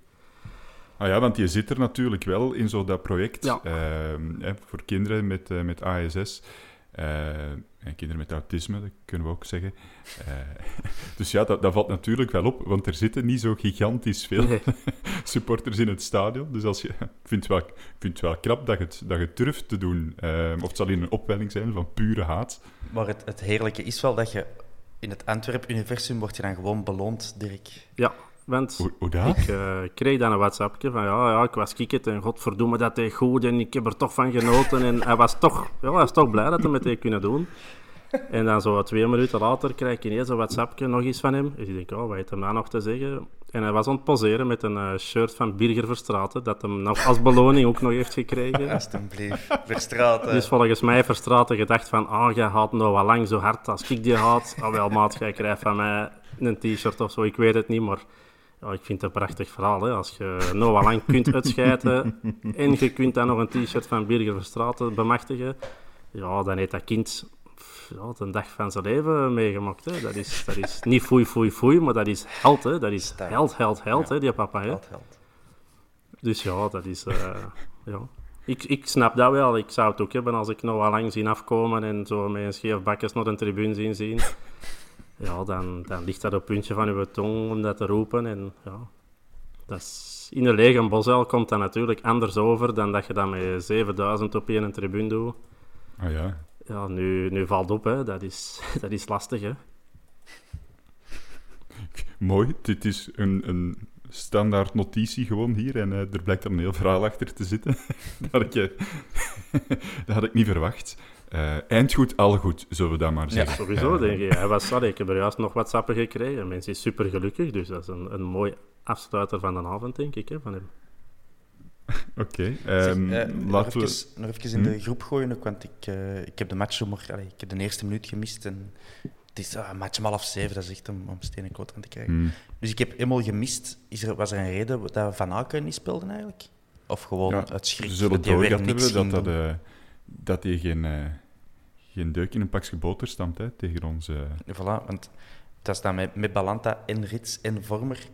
Ah ja, want je zit er natuurlijk wel in zo dat project ja. uh, voor kinderen met, uh, met ASS. En kinderen met autisme, dat kunnen we ook zeggen. dus ja, dat, dat, valt natuurlijk wel op, want er zitten niet zo gigantisch veel nee. supporters in het stadion. Dus als je, ik vind het wel, ik vind het wel knap dat je het, dat je het durft te doen. of het zal in een opwelling zijn van pure haat. Maar het, het heerlijke is wel dat je in het Antwerp-universum wordt je dan gewoon beloond, Dirk. Ja, want hoe, hoe dat? ik uh, kreeg dan een WhatsAppje van ja, ja, ik was kieket en godverdomme dat hij goed en ik heb er toch van genoten. En hij was toch, ja, hij was toch blij dat hij het heeft kunnen doen. En dan zo twee minuten later krijg ik ineens een WhatsAppje nog eens van hem. Dus ik denk, oh, wat heeft hem daar nog te zeggen? En hij was aan het poseren met een uh, shirt van Birger Verstraten, dat hem nog als beloning ook nog heeft gekregen. Alsjeblieft, Verstraten. Dus volgens mij Verstraten gedacht van, ah, oh, jij haat nou wat lang zo hard als ik die haat. Ah, wel, maat, jij krijgt van mij een t-shirt of zo, ik weet het niet, maar... Ja, ik vind het een prachtig verhaal. Hè? Als je Noah Lang kunt uitscheiden en je kunt dan nog een t-shirt van Birger Verstraten bemachtigen, ja, dan heeft dat kind ja, een dag van zijn leven meegemaakt. Hè. Dat, is, dat is niet foei, foei, foei, maar dat is held. Hè. Dat is held, held, held, ja. hè, die papa. Hè. Held, held. Dus ja, dat is... Uh, ja. Ik, ik snap dat wel. Ik zou het ook hebben als ik Noah Lang zien afkomen en zo met een scheef bakjes naar een tribune zien zien. Ja, dan, dan ligt dat op het puntje van uw tong om dat te roepen. En ja, dat is, in een lege Bosuil komt dat natuurlijk anders over dan dat je dat met 7000 op één tribune doet. Ah ja. Ja, nu, nu valt op, hè. Dat, is, dat is lastig, hè. Mooi. Dit is een, een standaard notitie gewoon hier. En uh, er blijkt dan een heel verhaal achter te zitten. dat, had ik, uh, dat had ik niet verwacht. Uh, eindgoed, al goed, zullen we dat maar zeggen. Ja, sowieso, denk ik. Hij was, sorry, ik heb er juist nog wat sappen gekregen. Mensen is super gelukkig, dus dat is een, een mooi afsluiter van de avond, denk ik, hè, van hem. Oké, okay, um, uh, nog, we... nog even in hm? de groep gooien, ook, want ik, uh, ik heb de match. Allez, ik heb de eerste minuut gemist en het is uh, match om half zeven, dat is echt om, om stenen kloot aan te krijgen. Hm. Dus ik heb helemaal gemist. Is er, was er een reden dat Van Aken niet speelde eigenlijk? Of gewoon ja, het schrik dat hij weer niks dat, dat, dat hij geen, geen deuk in een pakje boter stampt hè, tegen ons. Voilà, want dat is dan met, met Balanta en Rits en Vormer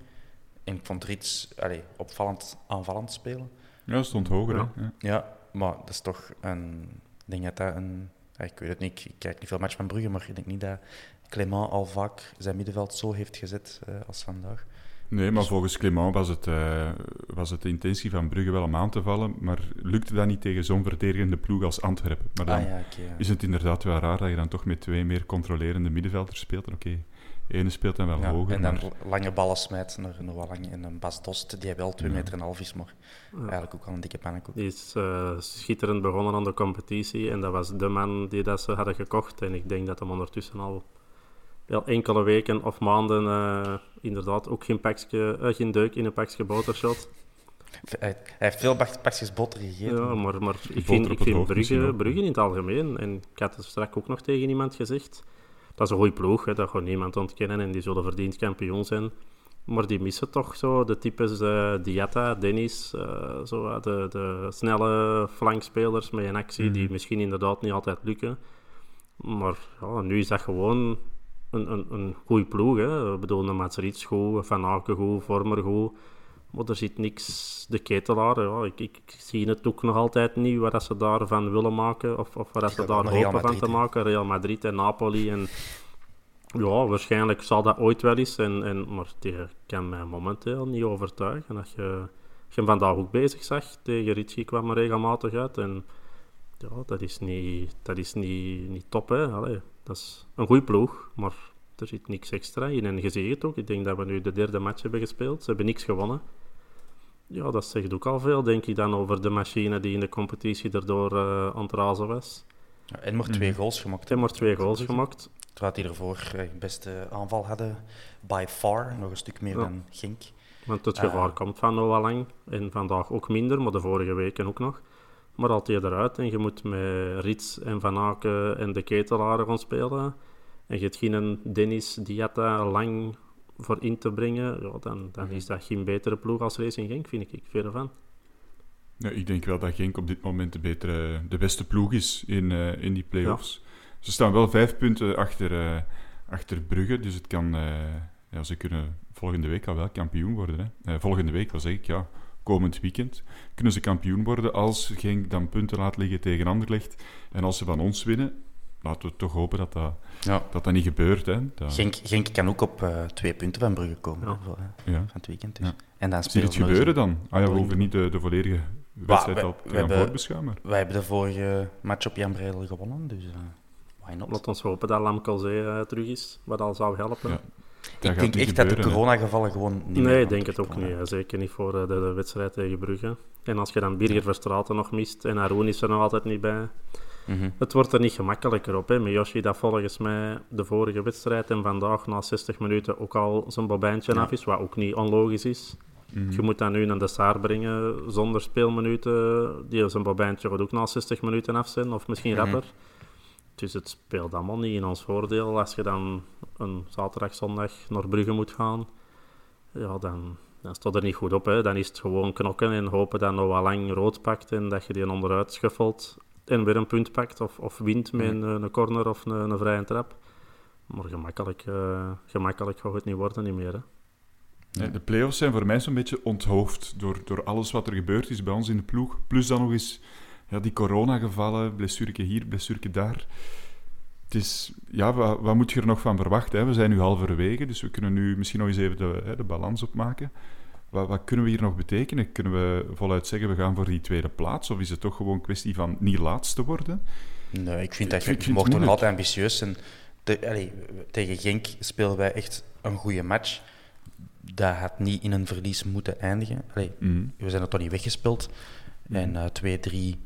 en ik vond Rits allee, opvallend aanvallend spelen. Ja, stond hoger. Ja. Ja. ja. maar dat is toch een. Ik denk dat dat een. Ik weet het niet, ik kijk niet veel match van Brugge, maar ik denk niet dat Clément al vaak zijn middenveld zo heeft gezet uh, als vandaag. Nee, maar dus- volgens Clément was het, uh, was het de intentie van Brugge wel om aan te vallen, maar lukte dat niet tegen zo'n verdedigende ploeg als Antwerpen. Maar dan ah, ja, okay, ja. is het inderdaad wel raar dat je dan toch met twee meer controlerende middenvelders speelt. Oké, ene speelt dan wel ja, hoger. En dan maar... lange ballen smijt naar nog wel lang. En een Bas Dost, die wel 2 meter en half is, maar eigenlijk ook al een dikke pannenkoek. Die is uh, schitterend begonnen aan de competitie en dat was de man die dat ze hadden gekocht. En ik denk dat hem ondertussen al wel enkele weken of maanden uh, inderdaad ook geen, pakje, uh, geen deuk in een pakje botershot. Hij, heeft veel pakjes boter gegeten. Ja, maar, maar ik vind, ik vind Brugge, Brugge in het algemeen, en ik had het straks ook nog tegen iemand gezegd, dat is een goede ploeg, hè, dat gaat niemand ontkennen en die zullen verdiend kampioen zijn. Maar die missen toch zo de types uh, Diatta, Dennis, uh, zo, de, de snelle flankspelers met een actie mm. die misschien inderdaad niet altijd lukken. Maar ja, nu is dat gewoon een, een, een goede ploeg. Hè. We bedoelen een Matsrits goed, Van Aken goed, Vormer goed. Maar er zit niks, de ketelaar, ja, ik, ik, ik, zie het ook nog altijd niet wat ze daarvan willen maken, of, of wat ze daar hopen van te maken. Real Madrid en Napoli. En, ja, waarschijnlijk zal dat ooit wel eens, en, en, maar die kan mij momenteel niet overtuigen. Dat je, je hem vandaag ook bezig zag, tegen Ritchie kwam er regelmatig uit. En ja, dat is niet, dat is niet, niet top, hè. Allee, dat is een goede ploeg, maar er zit niks extra in. En het ook, ik denk dat we nu de derde match hebben gespeeld. Ze hebben niks gewonnen. Ja, dat zegt ook al veel, denk ik, dan over de machine die in de competitie erdoor uh, aan het razen was. Ja, en maar twee goals gemaakt. En maar twee goals gemaakt. Terwijl die ervoor de eh, beste aanval hadden, by far, nog een stuk meer ja. dan Gink. Want het gevaar uh, komt van Noah Lang, en vandaag ook minder, maar de vorige weken ook nog. Maar haalt hij eruit en je moet met Rits en Van Aken en de ketelaren gaan spelen. En je hebt geen Dennis Diatta lang voor in te brengen, ja, dan, dan is dat geen betere ploeg als Racing Genk, vind ik. Verder van. Ja, ik denk wel dat Genk op dit moment de, betere, de beste ploeg is in, uh, in die play-offs. Ja. Ze staan wel vijf punten achter, uh, achter Brugge, dus het kan, uh, ja, ze kunnen volgende week al wel kampioen worden. Hè. volgende week, was zeg ik, ja, komend weekend, kunnen ze kampioen worden als Genk dan punten laat liggen tegen Anderlecht. En als ze van ons winnen, laten we toch hopen dat dat, ja. dat, dat niet gebeurt. Hè. Dat... Genk, Genk kan ook op uh, twee punten van Brugge komen ja. Voor, uh, ja. van het weekend. Dus. En dan Zie je het gebeuren dan? Ah ja, we hoeven niet de, de volledige wedstrijd al te gaan voorbeschouwen. Wij hebben de vorige match op Jan Breidel gewonnen, dus uh, why not? Laat ons hopen dat Lamkelzee terug is, wat al zou helpen. Ik denk echt dat de coronagevallen gewoon niet Nee, ik denk het ook niet. Zeker niet voor de, de, wedstrijd tegen Brugge. En als je dan Birger Verstraeten nog mist en Arun is er nog altijd niet bij... Mm -hmm. Het wordt er niet gemakkelijker op. Hè. Miyoshi dat volgens mij de vorige wedstrijd en vandaag na 60 minuten ook al zijn bobijntje ja. af is, wat ook niet onlogisch is. Mm -hmm. Je moet dat nu naar de Saar brengen zonder speelminuten. Die zijn bobijntje gaat ook na 60 minuten af zijn, of misschien mm -hmm. Dus het speelt allemaal niet in ons voordeel. Als je dan een zaterdag, zondag naar Brugge moet gaan, ja, dan, dan staat er niet goed op. Hè. Dan is het gewoon knokken en hopen dat Noah Lang rood pakt en dat je die onderuit schuffelt en weer een punt pakt of, of wint met een, een corner of een, een vrije trap. Maar gemakkelijk, uh, gemakkelijk gaat het niet worden niet meer. Hè. Nee, de play-offs zijn voor mij zo'n beetje onthoofd door, door alles wat er gebeurd is bij ons in de ploeg. Plus dan nog eens ja, die coronagevallen, blessureke hier, blessureke daar. Het is, ja, wat, wat, moet je er nog van verwachten? Hè? We zijn nu halverwege, dus we kunnen nu misschien nog eens even de, hè, de balans opmaken. Wat, wat kunnen we hier nog betekenen? Kunnen we voluit zeggen, we gaan voor die tweede plaats? Of is het toch gewoon een kwestie van niet laatste worden? Nee, ik vind dat Ik je, mocht nog altijd ambitieus zijn. Allee, tegen Genk spelen wij echt een goede match. Dat had niet in een verlies moeten eindigen. Allee, Mhm. We zijn er toch niet weggespeeld. En eh 2-3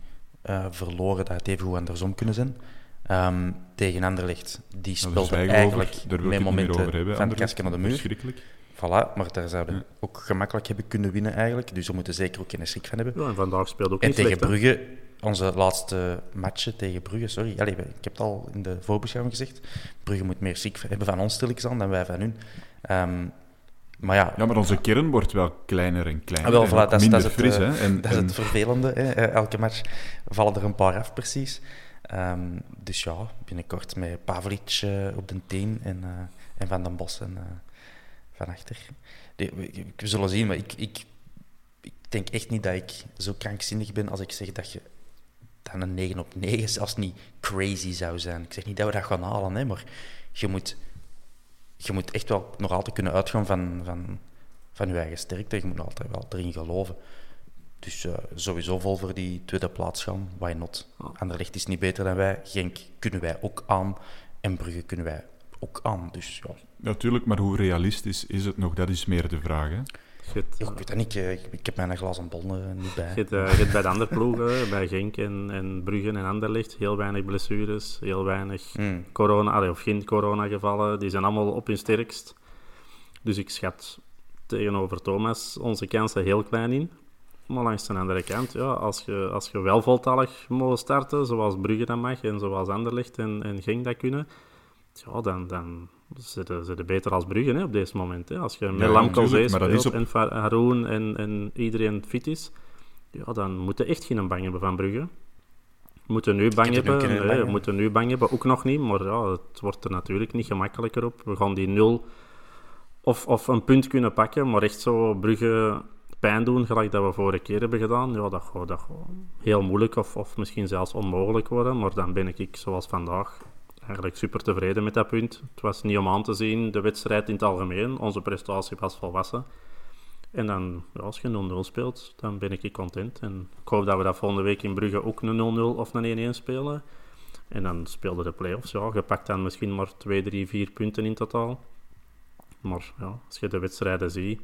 eh, verloren, dat had even goed andersom kunnen zijn. Ehm, tegen Anderlecht, die Nou, speelde we eigenlijk over. Daar wil ik met het momenten over hebben. van het naar de muur. Verschrikkelijk. Voilà, maar daar zouden we Ja. ook gemakkelijk hebben kunnen winnen eigenlijk. Dus we moeten zeker ook geen schrik van hebben. Ja, en vandaag speelde ook En niet tegen slecht. hè. Brugge, onze laatste matchen tegen Brugge, sorry, allee, ik heb het al in de voorbeschouwing gezegd, Brugge moet meer schrik hebben van ons stilletjes aan dan wij van hun. Ehm, maar ja, Ja, maar onze kern wordt wel kleiner en kleiner. Ah, wel, voilà, dat, is, dat, is het, fris. eh, hè. En, dat is het vervelende. Hè. Eh, Elke match vallen er een paar af, precies. Ehm, dus ja, binnenkort met Pavlic eh, op de 10 en, eh, en Van den Bos en, eh, van achter. We zullen zien, maar ik, ik, ik denk echt niet dat ik zo krankzinnig ben als ik zeg dat je dan een 9 op 9 zelfs niet crazy zou zijn. Ik zeg niet dat we dat gaan halen, hè, maar je moet, je moet echt wel nog altijd kunnen uitgaan van, van, van je eigen sterkte. Je moet er altijd wel erin geloven. Dus eh, sowieso vol voor die tweede plaats gaan. Why not? Anderlecht is niet beter dan wij. Genk kunnen wij ook aan. En Brugge kunnen wij ook aan. Dus ja, Natuurlijk, maar hoe realistisch is het nog? Dat is meer de vraag. Hè? Ik weet dat niet. Ik, ik heb mijn glazen bol eh, niet bij. je hebt, eh, je hebt bij de andere ploegen, bij Genk en, en Brugge en Anderlecht, heel weinig blessures, heel weinig Hmm. corona, allee, of geen coronagevallen. Die zijn allemaal op hun sterkst. Dus ik schat tegenover Thomas onze kansen heel klein in. Maar langs de andere kant, ja, als, je, als je wel voltallig moet starten, zoals Brugge dat mag en zoals Anderlecht en, en Genk dat kunnen, ja, dan, dan zitten ze beter als Brugge hè, op deze moment. Hè. Als je met Ja, Lamkelzee speelt op- en Haroun en, en iedereen fit is, ja, dan moet je echt geen bang hebben van Brugge. We moeten nu bang nu hebben. kunnen Nee, bang we moeten nu bang hebben, ook nog niet. Maar ja, het wordt er natuurlijk niet gemakkelijker op. We gaan die nul of, of een punt kunnen pakken, maar echt zo Brugge pijn doen, gelijk dat we vorige keer hebben gedaan. Ja, dat gaat, dat gaat heel moeilijk of, of misschien zelfs onmogelijk worden. Maar dan ben ik, zoals vandaag, eigenlijk super tevreden met dat punt. Het was niet om aan te zien, de wedstrijd in het algemeen. Onze prestatie was volwassen. En dan, als je 0-0 speelt, dan ben ik content. En ik hoop dat we dat volgende week in Brugge ook een 0-0 of een 1-1 spelen. En dan speelden de play-offs. Ja, je pakt dan misschien maar 2, 3, 4 punten in totaal. Maar ja, als je de wedstrijden ziet,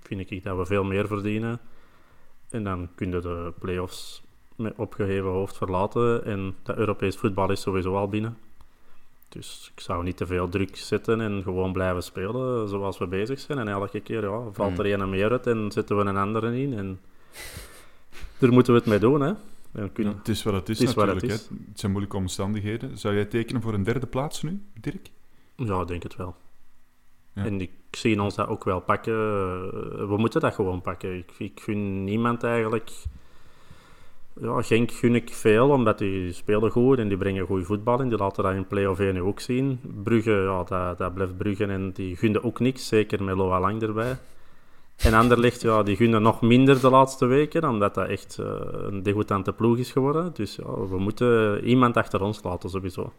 vind ik dat we veel meer verdienen. En dan kun je de play-offs met opgeheven hoofd verlaten. En dat Europees voetbal is sowieso al binnen. Dus ik zou niet te veel druk zetten en gewoon blijven spelen zoals we bezig zijn. En elke keer ja, valt er een meer uit en zetten we een andere in. En daar moeten we het mee doen. Hè. En kun- Ja, het is wat het is, Het is natuurlijk. het is. hè. Het zijn moeilijke omstandigheden. Zou jij tekenen voor een derde plaats nu, Dirk? Ja, ik denk het wel. Ja. En ik zie ons dat ook wel pakken. We moeten dat gewoon pakken. Ik, ik gun niemand eigenlijk... Ja, Genk gun ik veel, omdat die spelen goed en die brengen goed voetbal in. Die laten dat in play-off 1 nu ook zien. Brugge, ja, dat, dat blijft Brugge en die gunden ook niks. Zeker met Loa Lang erbij. En Anderlecht, ja, die gunnen nog minder de laatste weken, omdat dat echt eh, een degoutante ploeg is geworden. Dus ja, we moeten iemand achter ons laten, sowieso.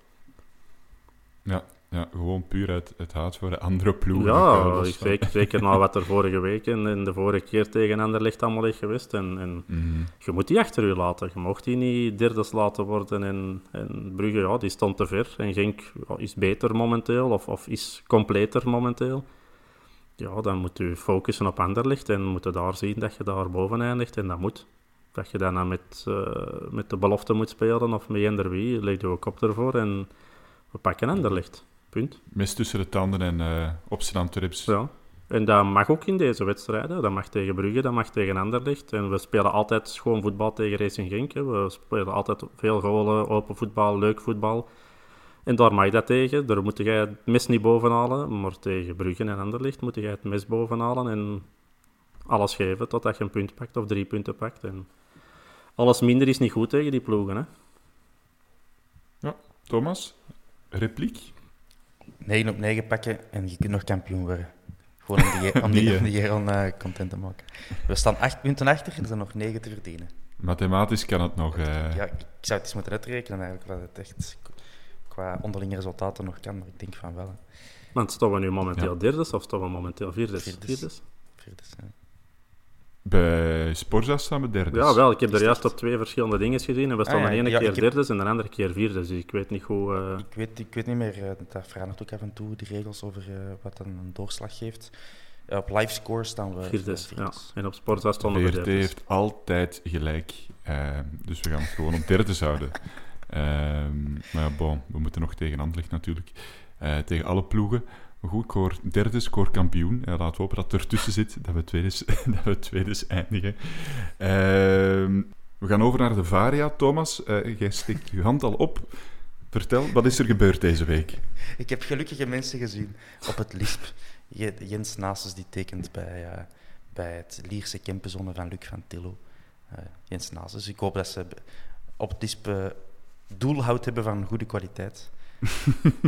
Ja, ja gewoon puur uit het haat voor de andere ploegen. Ja, ik zeker, zeker na wat er vorige week en, en de vorige keer tegen Anderlecht allemaal is geweest. En, en Mhm. je moet die achter je laten. Je mocht die niet derdes laten worden. En, en Brugge, ja, die stond te ver. En Genk ja, is beter momenteel, of, of is completer momenteel. Ja, dan moet je focussen op Anderlecht en moet je daar zien dat je daar boven eindigt. En dat moet. Dat je dan met, eh, met de belofte moet spelen of met eender wie, leg je ook op ervoor en we pakken Anderlecht. Punt. Mes tussen de tanden en uh, op zijn Antwerps. Ja. En dat mag ook in deze wedstrijden. Dat mag tegen Brugge, dat mag tegen Anderlecht. En we spelen altijd schoon voetbal tegen Racing Genk. Hè. We spelen altijd veel golen, open voetbal, leuk voetbal. En daar mag je dat tegen. Daar moet jij het mes niet bovenhalen. Maar tegen Brugge en Anderlecht moet jij het mes bovenhalen. En alles geven totdat je een punt pakt of drie punten pakt. En alles minder is niet goed tegen die ploegen. Hè. Ja, Thomas, repliek? 9 op 9 pakken en je kunt nog kampioen worden. Gewoon om die, om die, Nee, hè. om die Geron uh, content te maken. We staan 8 punten achter en er zijn nog 9 te verdienen. Mathematisch kan het nog. eh, Ja, ik zou het eens moeten uitrekenen eigenlijk, wat het echt qua onderlinge resultaten nog kan, maar ik denk van wel. Hè. Want staan we nu momenteel Ja. derdes of staan we momenteel vierdes? Vierdes. Vierdes? Bij Sporza staan we derde. Ja, wel. Ik heb er juist op twee verschillende dingen gezien. En we stonden Ah, ja. de ene Ja, keer heb- derde en de andere keer vierde. Dus ik weet niet hoe... eh, Ik weet, ik weet niet meer, eh, dat verandert ook af en toe, die regels over eh, wat dan een doorslag geeft. Ja, op livescore staan we vierdes. eh, Ja. En op Sporza stonden we VRT derde. heeft altijd gelijk. Ehm, dus we gaan het gewoon op derde houden. Ehm, maar ja, bon, we moeten nog tegen Anderlecht natuurlijk. Eh, tegen alle ploegen. Goed, ik hoor derde, hoor kampioen. Ja, laten we hopen dat het ertussen zit, dat we tweede, dat we tweede eindigen. Ehm, we gaan over naar de Varia. Thomas, eh, jij steekt je hand al op. Vertel, wat is er gebeurd deze week? Ik heb gelukkige mensen gezien op het LISP. Je- Jens Nasus die tekent bij, eh, bij het Lierse Kempenzone van Luc van Tillo. Eh, Jens Nasus. Ik hoop dat ze op het LISP doelhoud hebben van goede kwaliteit.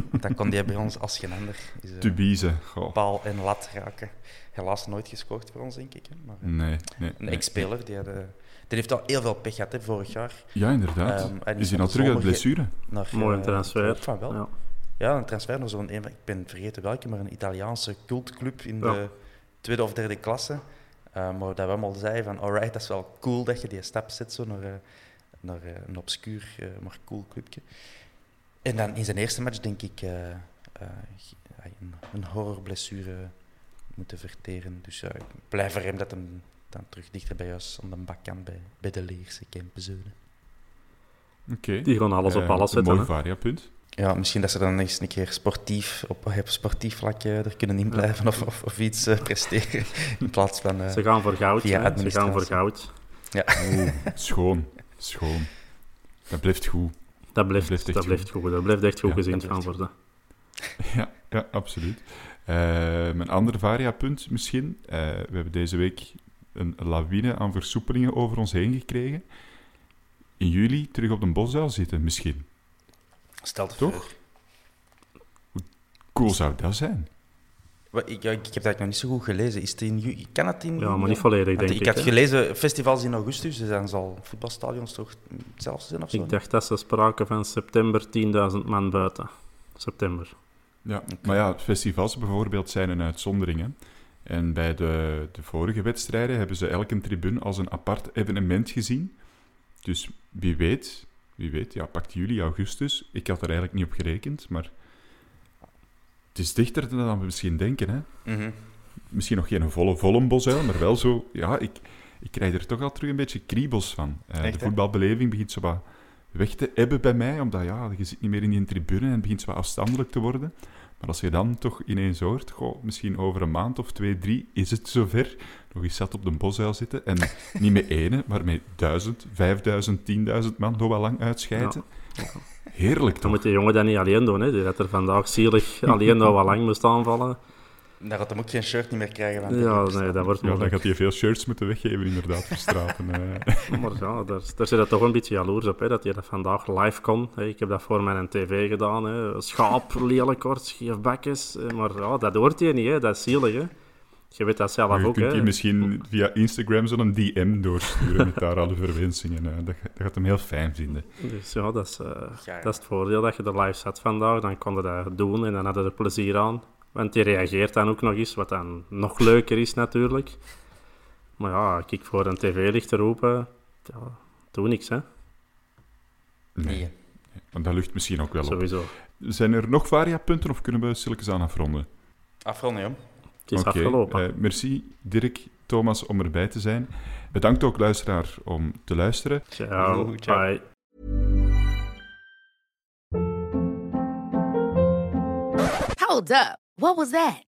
Want dat kon die bij ons als geen ander. Is, eh, Tubize. Goh. paal en lat raken. Helaas nooit gescoord voor ons, denk ik. Hè. Maar, eh, Nee, nee. een nee. ex-speler, die, had, eh, die heeft al heel veel pech gehad hè, vorig jaar. Ja, inderdaad. Ehm, en is hij al de terug uit blessure? Naar, Mooie eh, transfer. van wel. Ja. Ja, een transfer naar zo'n, een ik ben vergeten welke, maar een Italiaanse cultclub in Ja. de tweede of derde klasse. Eh, maar dat we allemaal zeiden van, alright, dat is wel cool dat je die stap zet zo naar, naar een obscuur, maar cool clubje. En dan in zijn eerste match denk ik eh, eh, een, een horrorblessure moeten verteren. Dus eh, ik blijf voor hem dat hem dan terug dichter bij huis aan de bak kan bij, bij de Leerse Kempenzonen. Oké. Die gaan alles op alles een zetten. Mooi variapunt. Ja, misschien dat ze dan eens een keer sportief, op, op sportief vlak eh, er kunnen inblijven of, of, of iets presteren. In plaats van... eh, Ze gaan voor goud. via hè. Ze gaan voor goud. Oeh, schoon. Schoon. Dat blijft goed. Dat blijft, blijft echt dat blijft goed. Dat blijft echt goed Ja, gezien blijft worden. Ja, ja absoluut. Eh een ander variapunt misschien. Eh, we hebben deze week een lawine aan versoepelingen over ons heen gekregen. In juli terug op de bosduil zitten, misschien. Stel te Toch? voor. Cool zou dat zijn. Wat, Ik, ja, ik heb dat nog niet zo goed gelezen. Is het in juli? Kan het in Ja, maar niet volledig, denk ik. ik. had hè. gelezen, festivals in augustus, dus dan zal voetbalstadions toch hetzelfde zijn of zo? Ik dacht dat ze spraken van september 10.000 man buiten. September. Ja, maar ja, festivals bijvoorbeeld zijn een uitzondering. Hè. En bij de, de vorige wedstrijden hebben ze elke tribune als een apart evenement gezien. Dus wie weet, wie weet, ja, pakt juli, augustus. Ik had er eigenlijk niet op gerekend, maar het is dichter dan we misschien denken. Hè. Mhm. Misschien nog geen volle, volle bosuil, maar wel zo... Ja, ik, ik krijg er toch al terug een beetje kriebels van. Eh, Echt, de hè? voetbalbeleving begint zo wat weg te ebben bij mij, omdat ja, je zit niet meer in die tribune en het begint zo wat afstandelijk te worden. Maar als je dan toch ineens hoort, goh, misschien over een maand of twee, drie is het zover, nog eens zat op de bosuil zitten en niet met ene, maar met duizend, vijfduizend, tienduizend man nog wel lang uitscheiden. Heerlijk Dan toch? moet die jongen dat niet alleen doen. Hè. Die had er vandaag zielig alleen nog wat lang moest aanvallen. Daar gaat hem ook geen shirt niet meer krijgen. Van Ja, nee, dat wordt Ja, dan gaat hij veel shirts moeten weggeven, inderdaad, voor straten. eh. Maar ja, daar, daar zit het toch een beetje jaloers op, hè, dat je dat vandaag live kon. Hè. Ik heb dat voor mijn tv gedaan. Hè. Schaap, lelijk kort, bekjes. Eh, Maar ja, dat hoort je niet, hè. dat is zielig. Hè. Je weet dat zelf je ook. kunt Hè. je misschien via Instagram zo'n DM doorsturen met daar alle verwensingen. Dat, dat gaat hem heel fijn vinden. Dus ja, dat is, eh, Ja. dat is het voordeel dat je er live zat vandaag. Dan kon je dat doen en dan hadden er plezier aan. Want die reageert dan ook nog eens, wat dan nog leuker is natuurlijk. Maar ja, kijk voor een tv-licht te roepen, ja, doe niks, hè. Nee. Want dat lucht misschien ook wel op. Sowieso. Zijn er nog variapunten of kunnen we stilletjes aan afronden? Afronden, joh. Het is Oké, afgelopen. eh, merci Dirk, Thomas, om erbij te zijn. Bedankt ook luisteraar om te luisteren. ciao. Ciao. Bye. Hold up. What was that?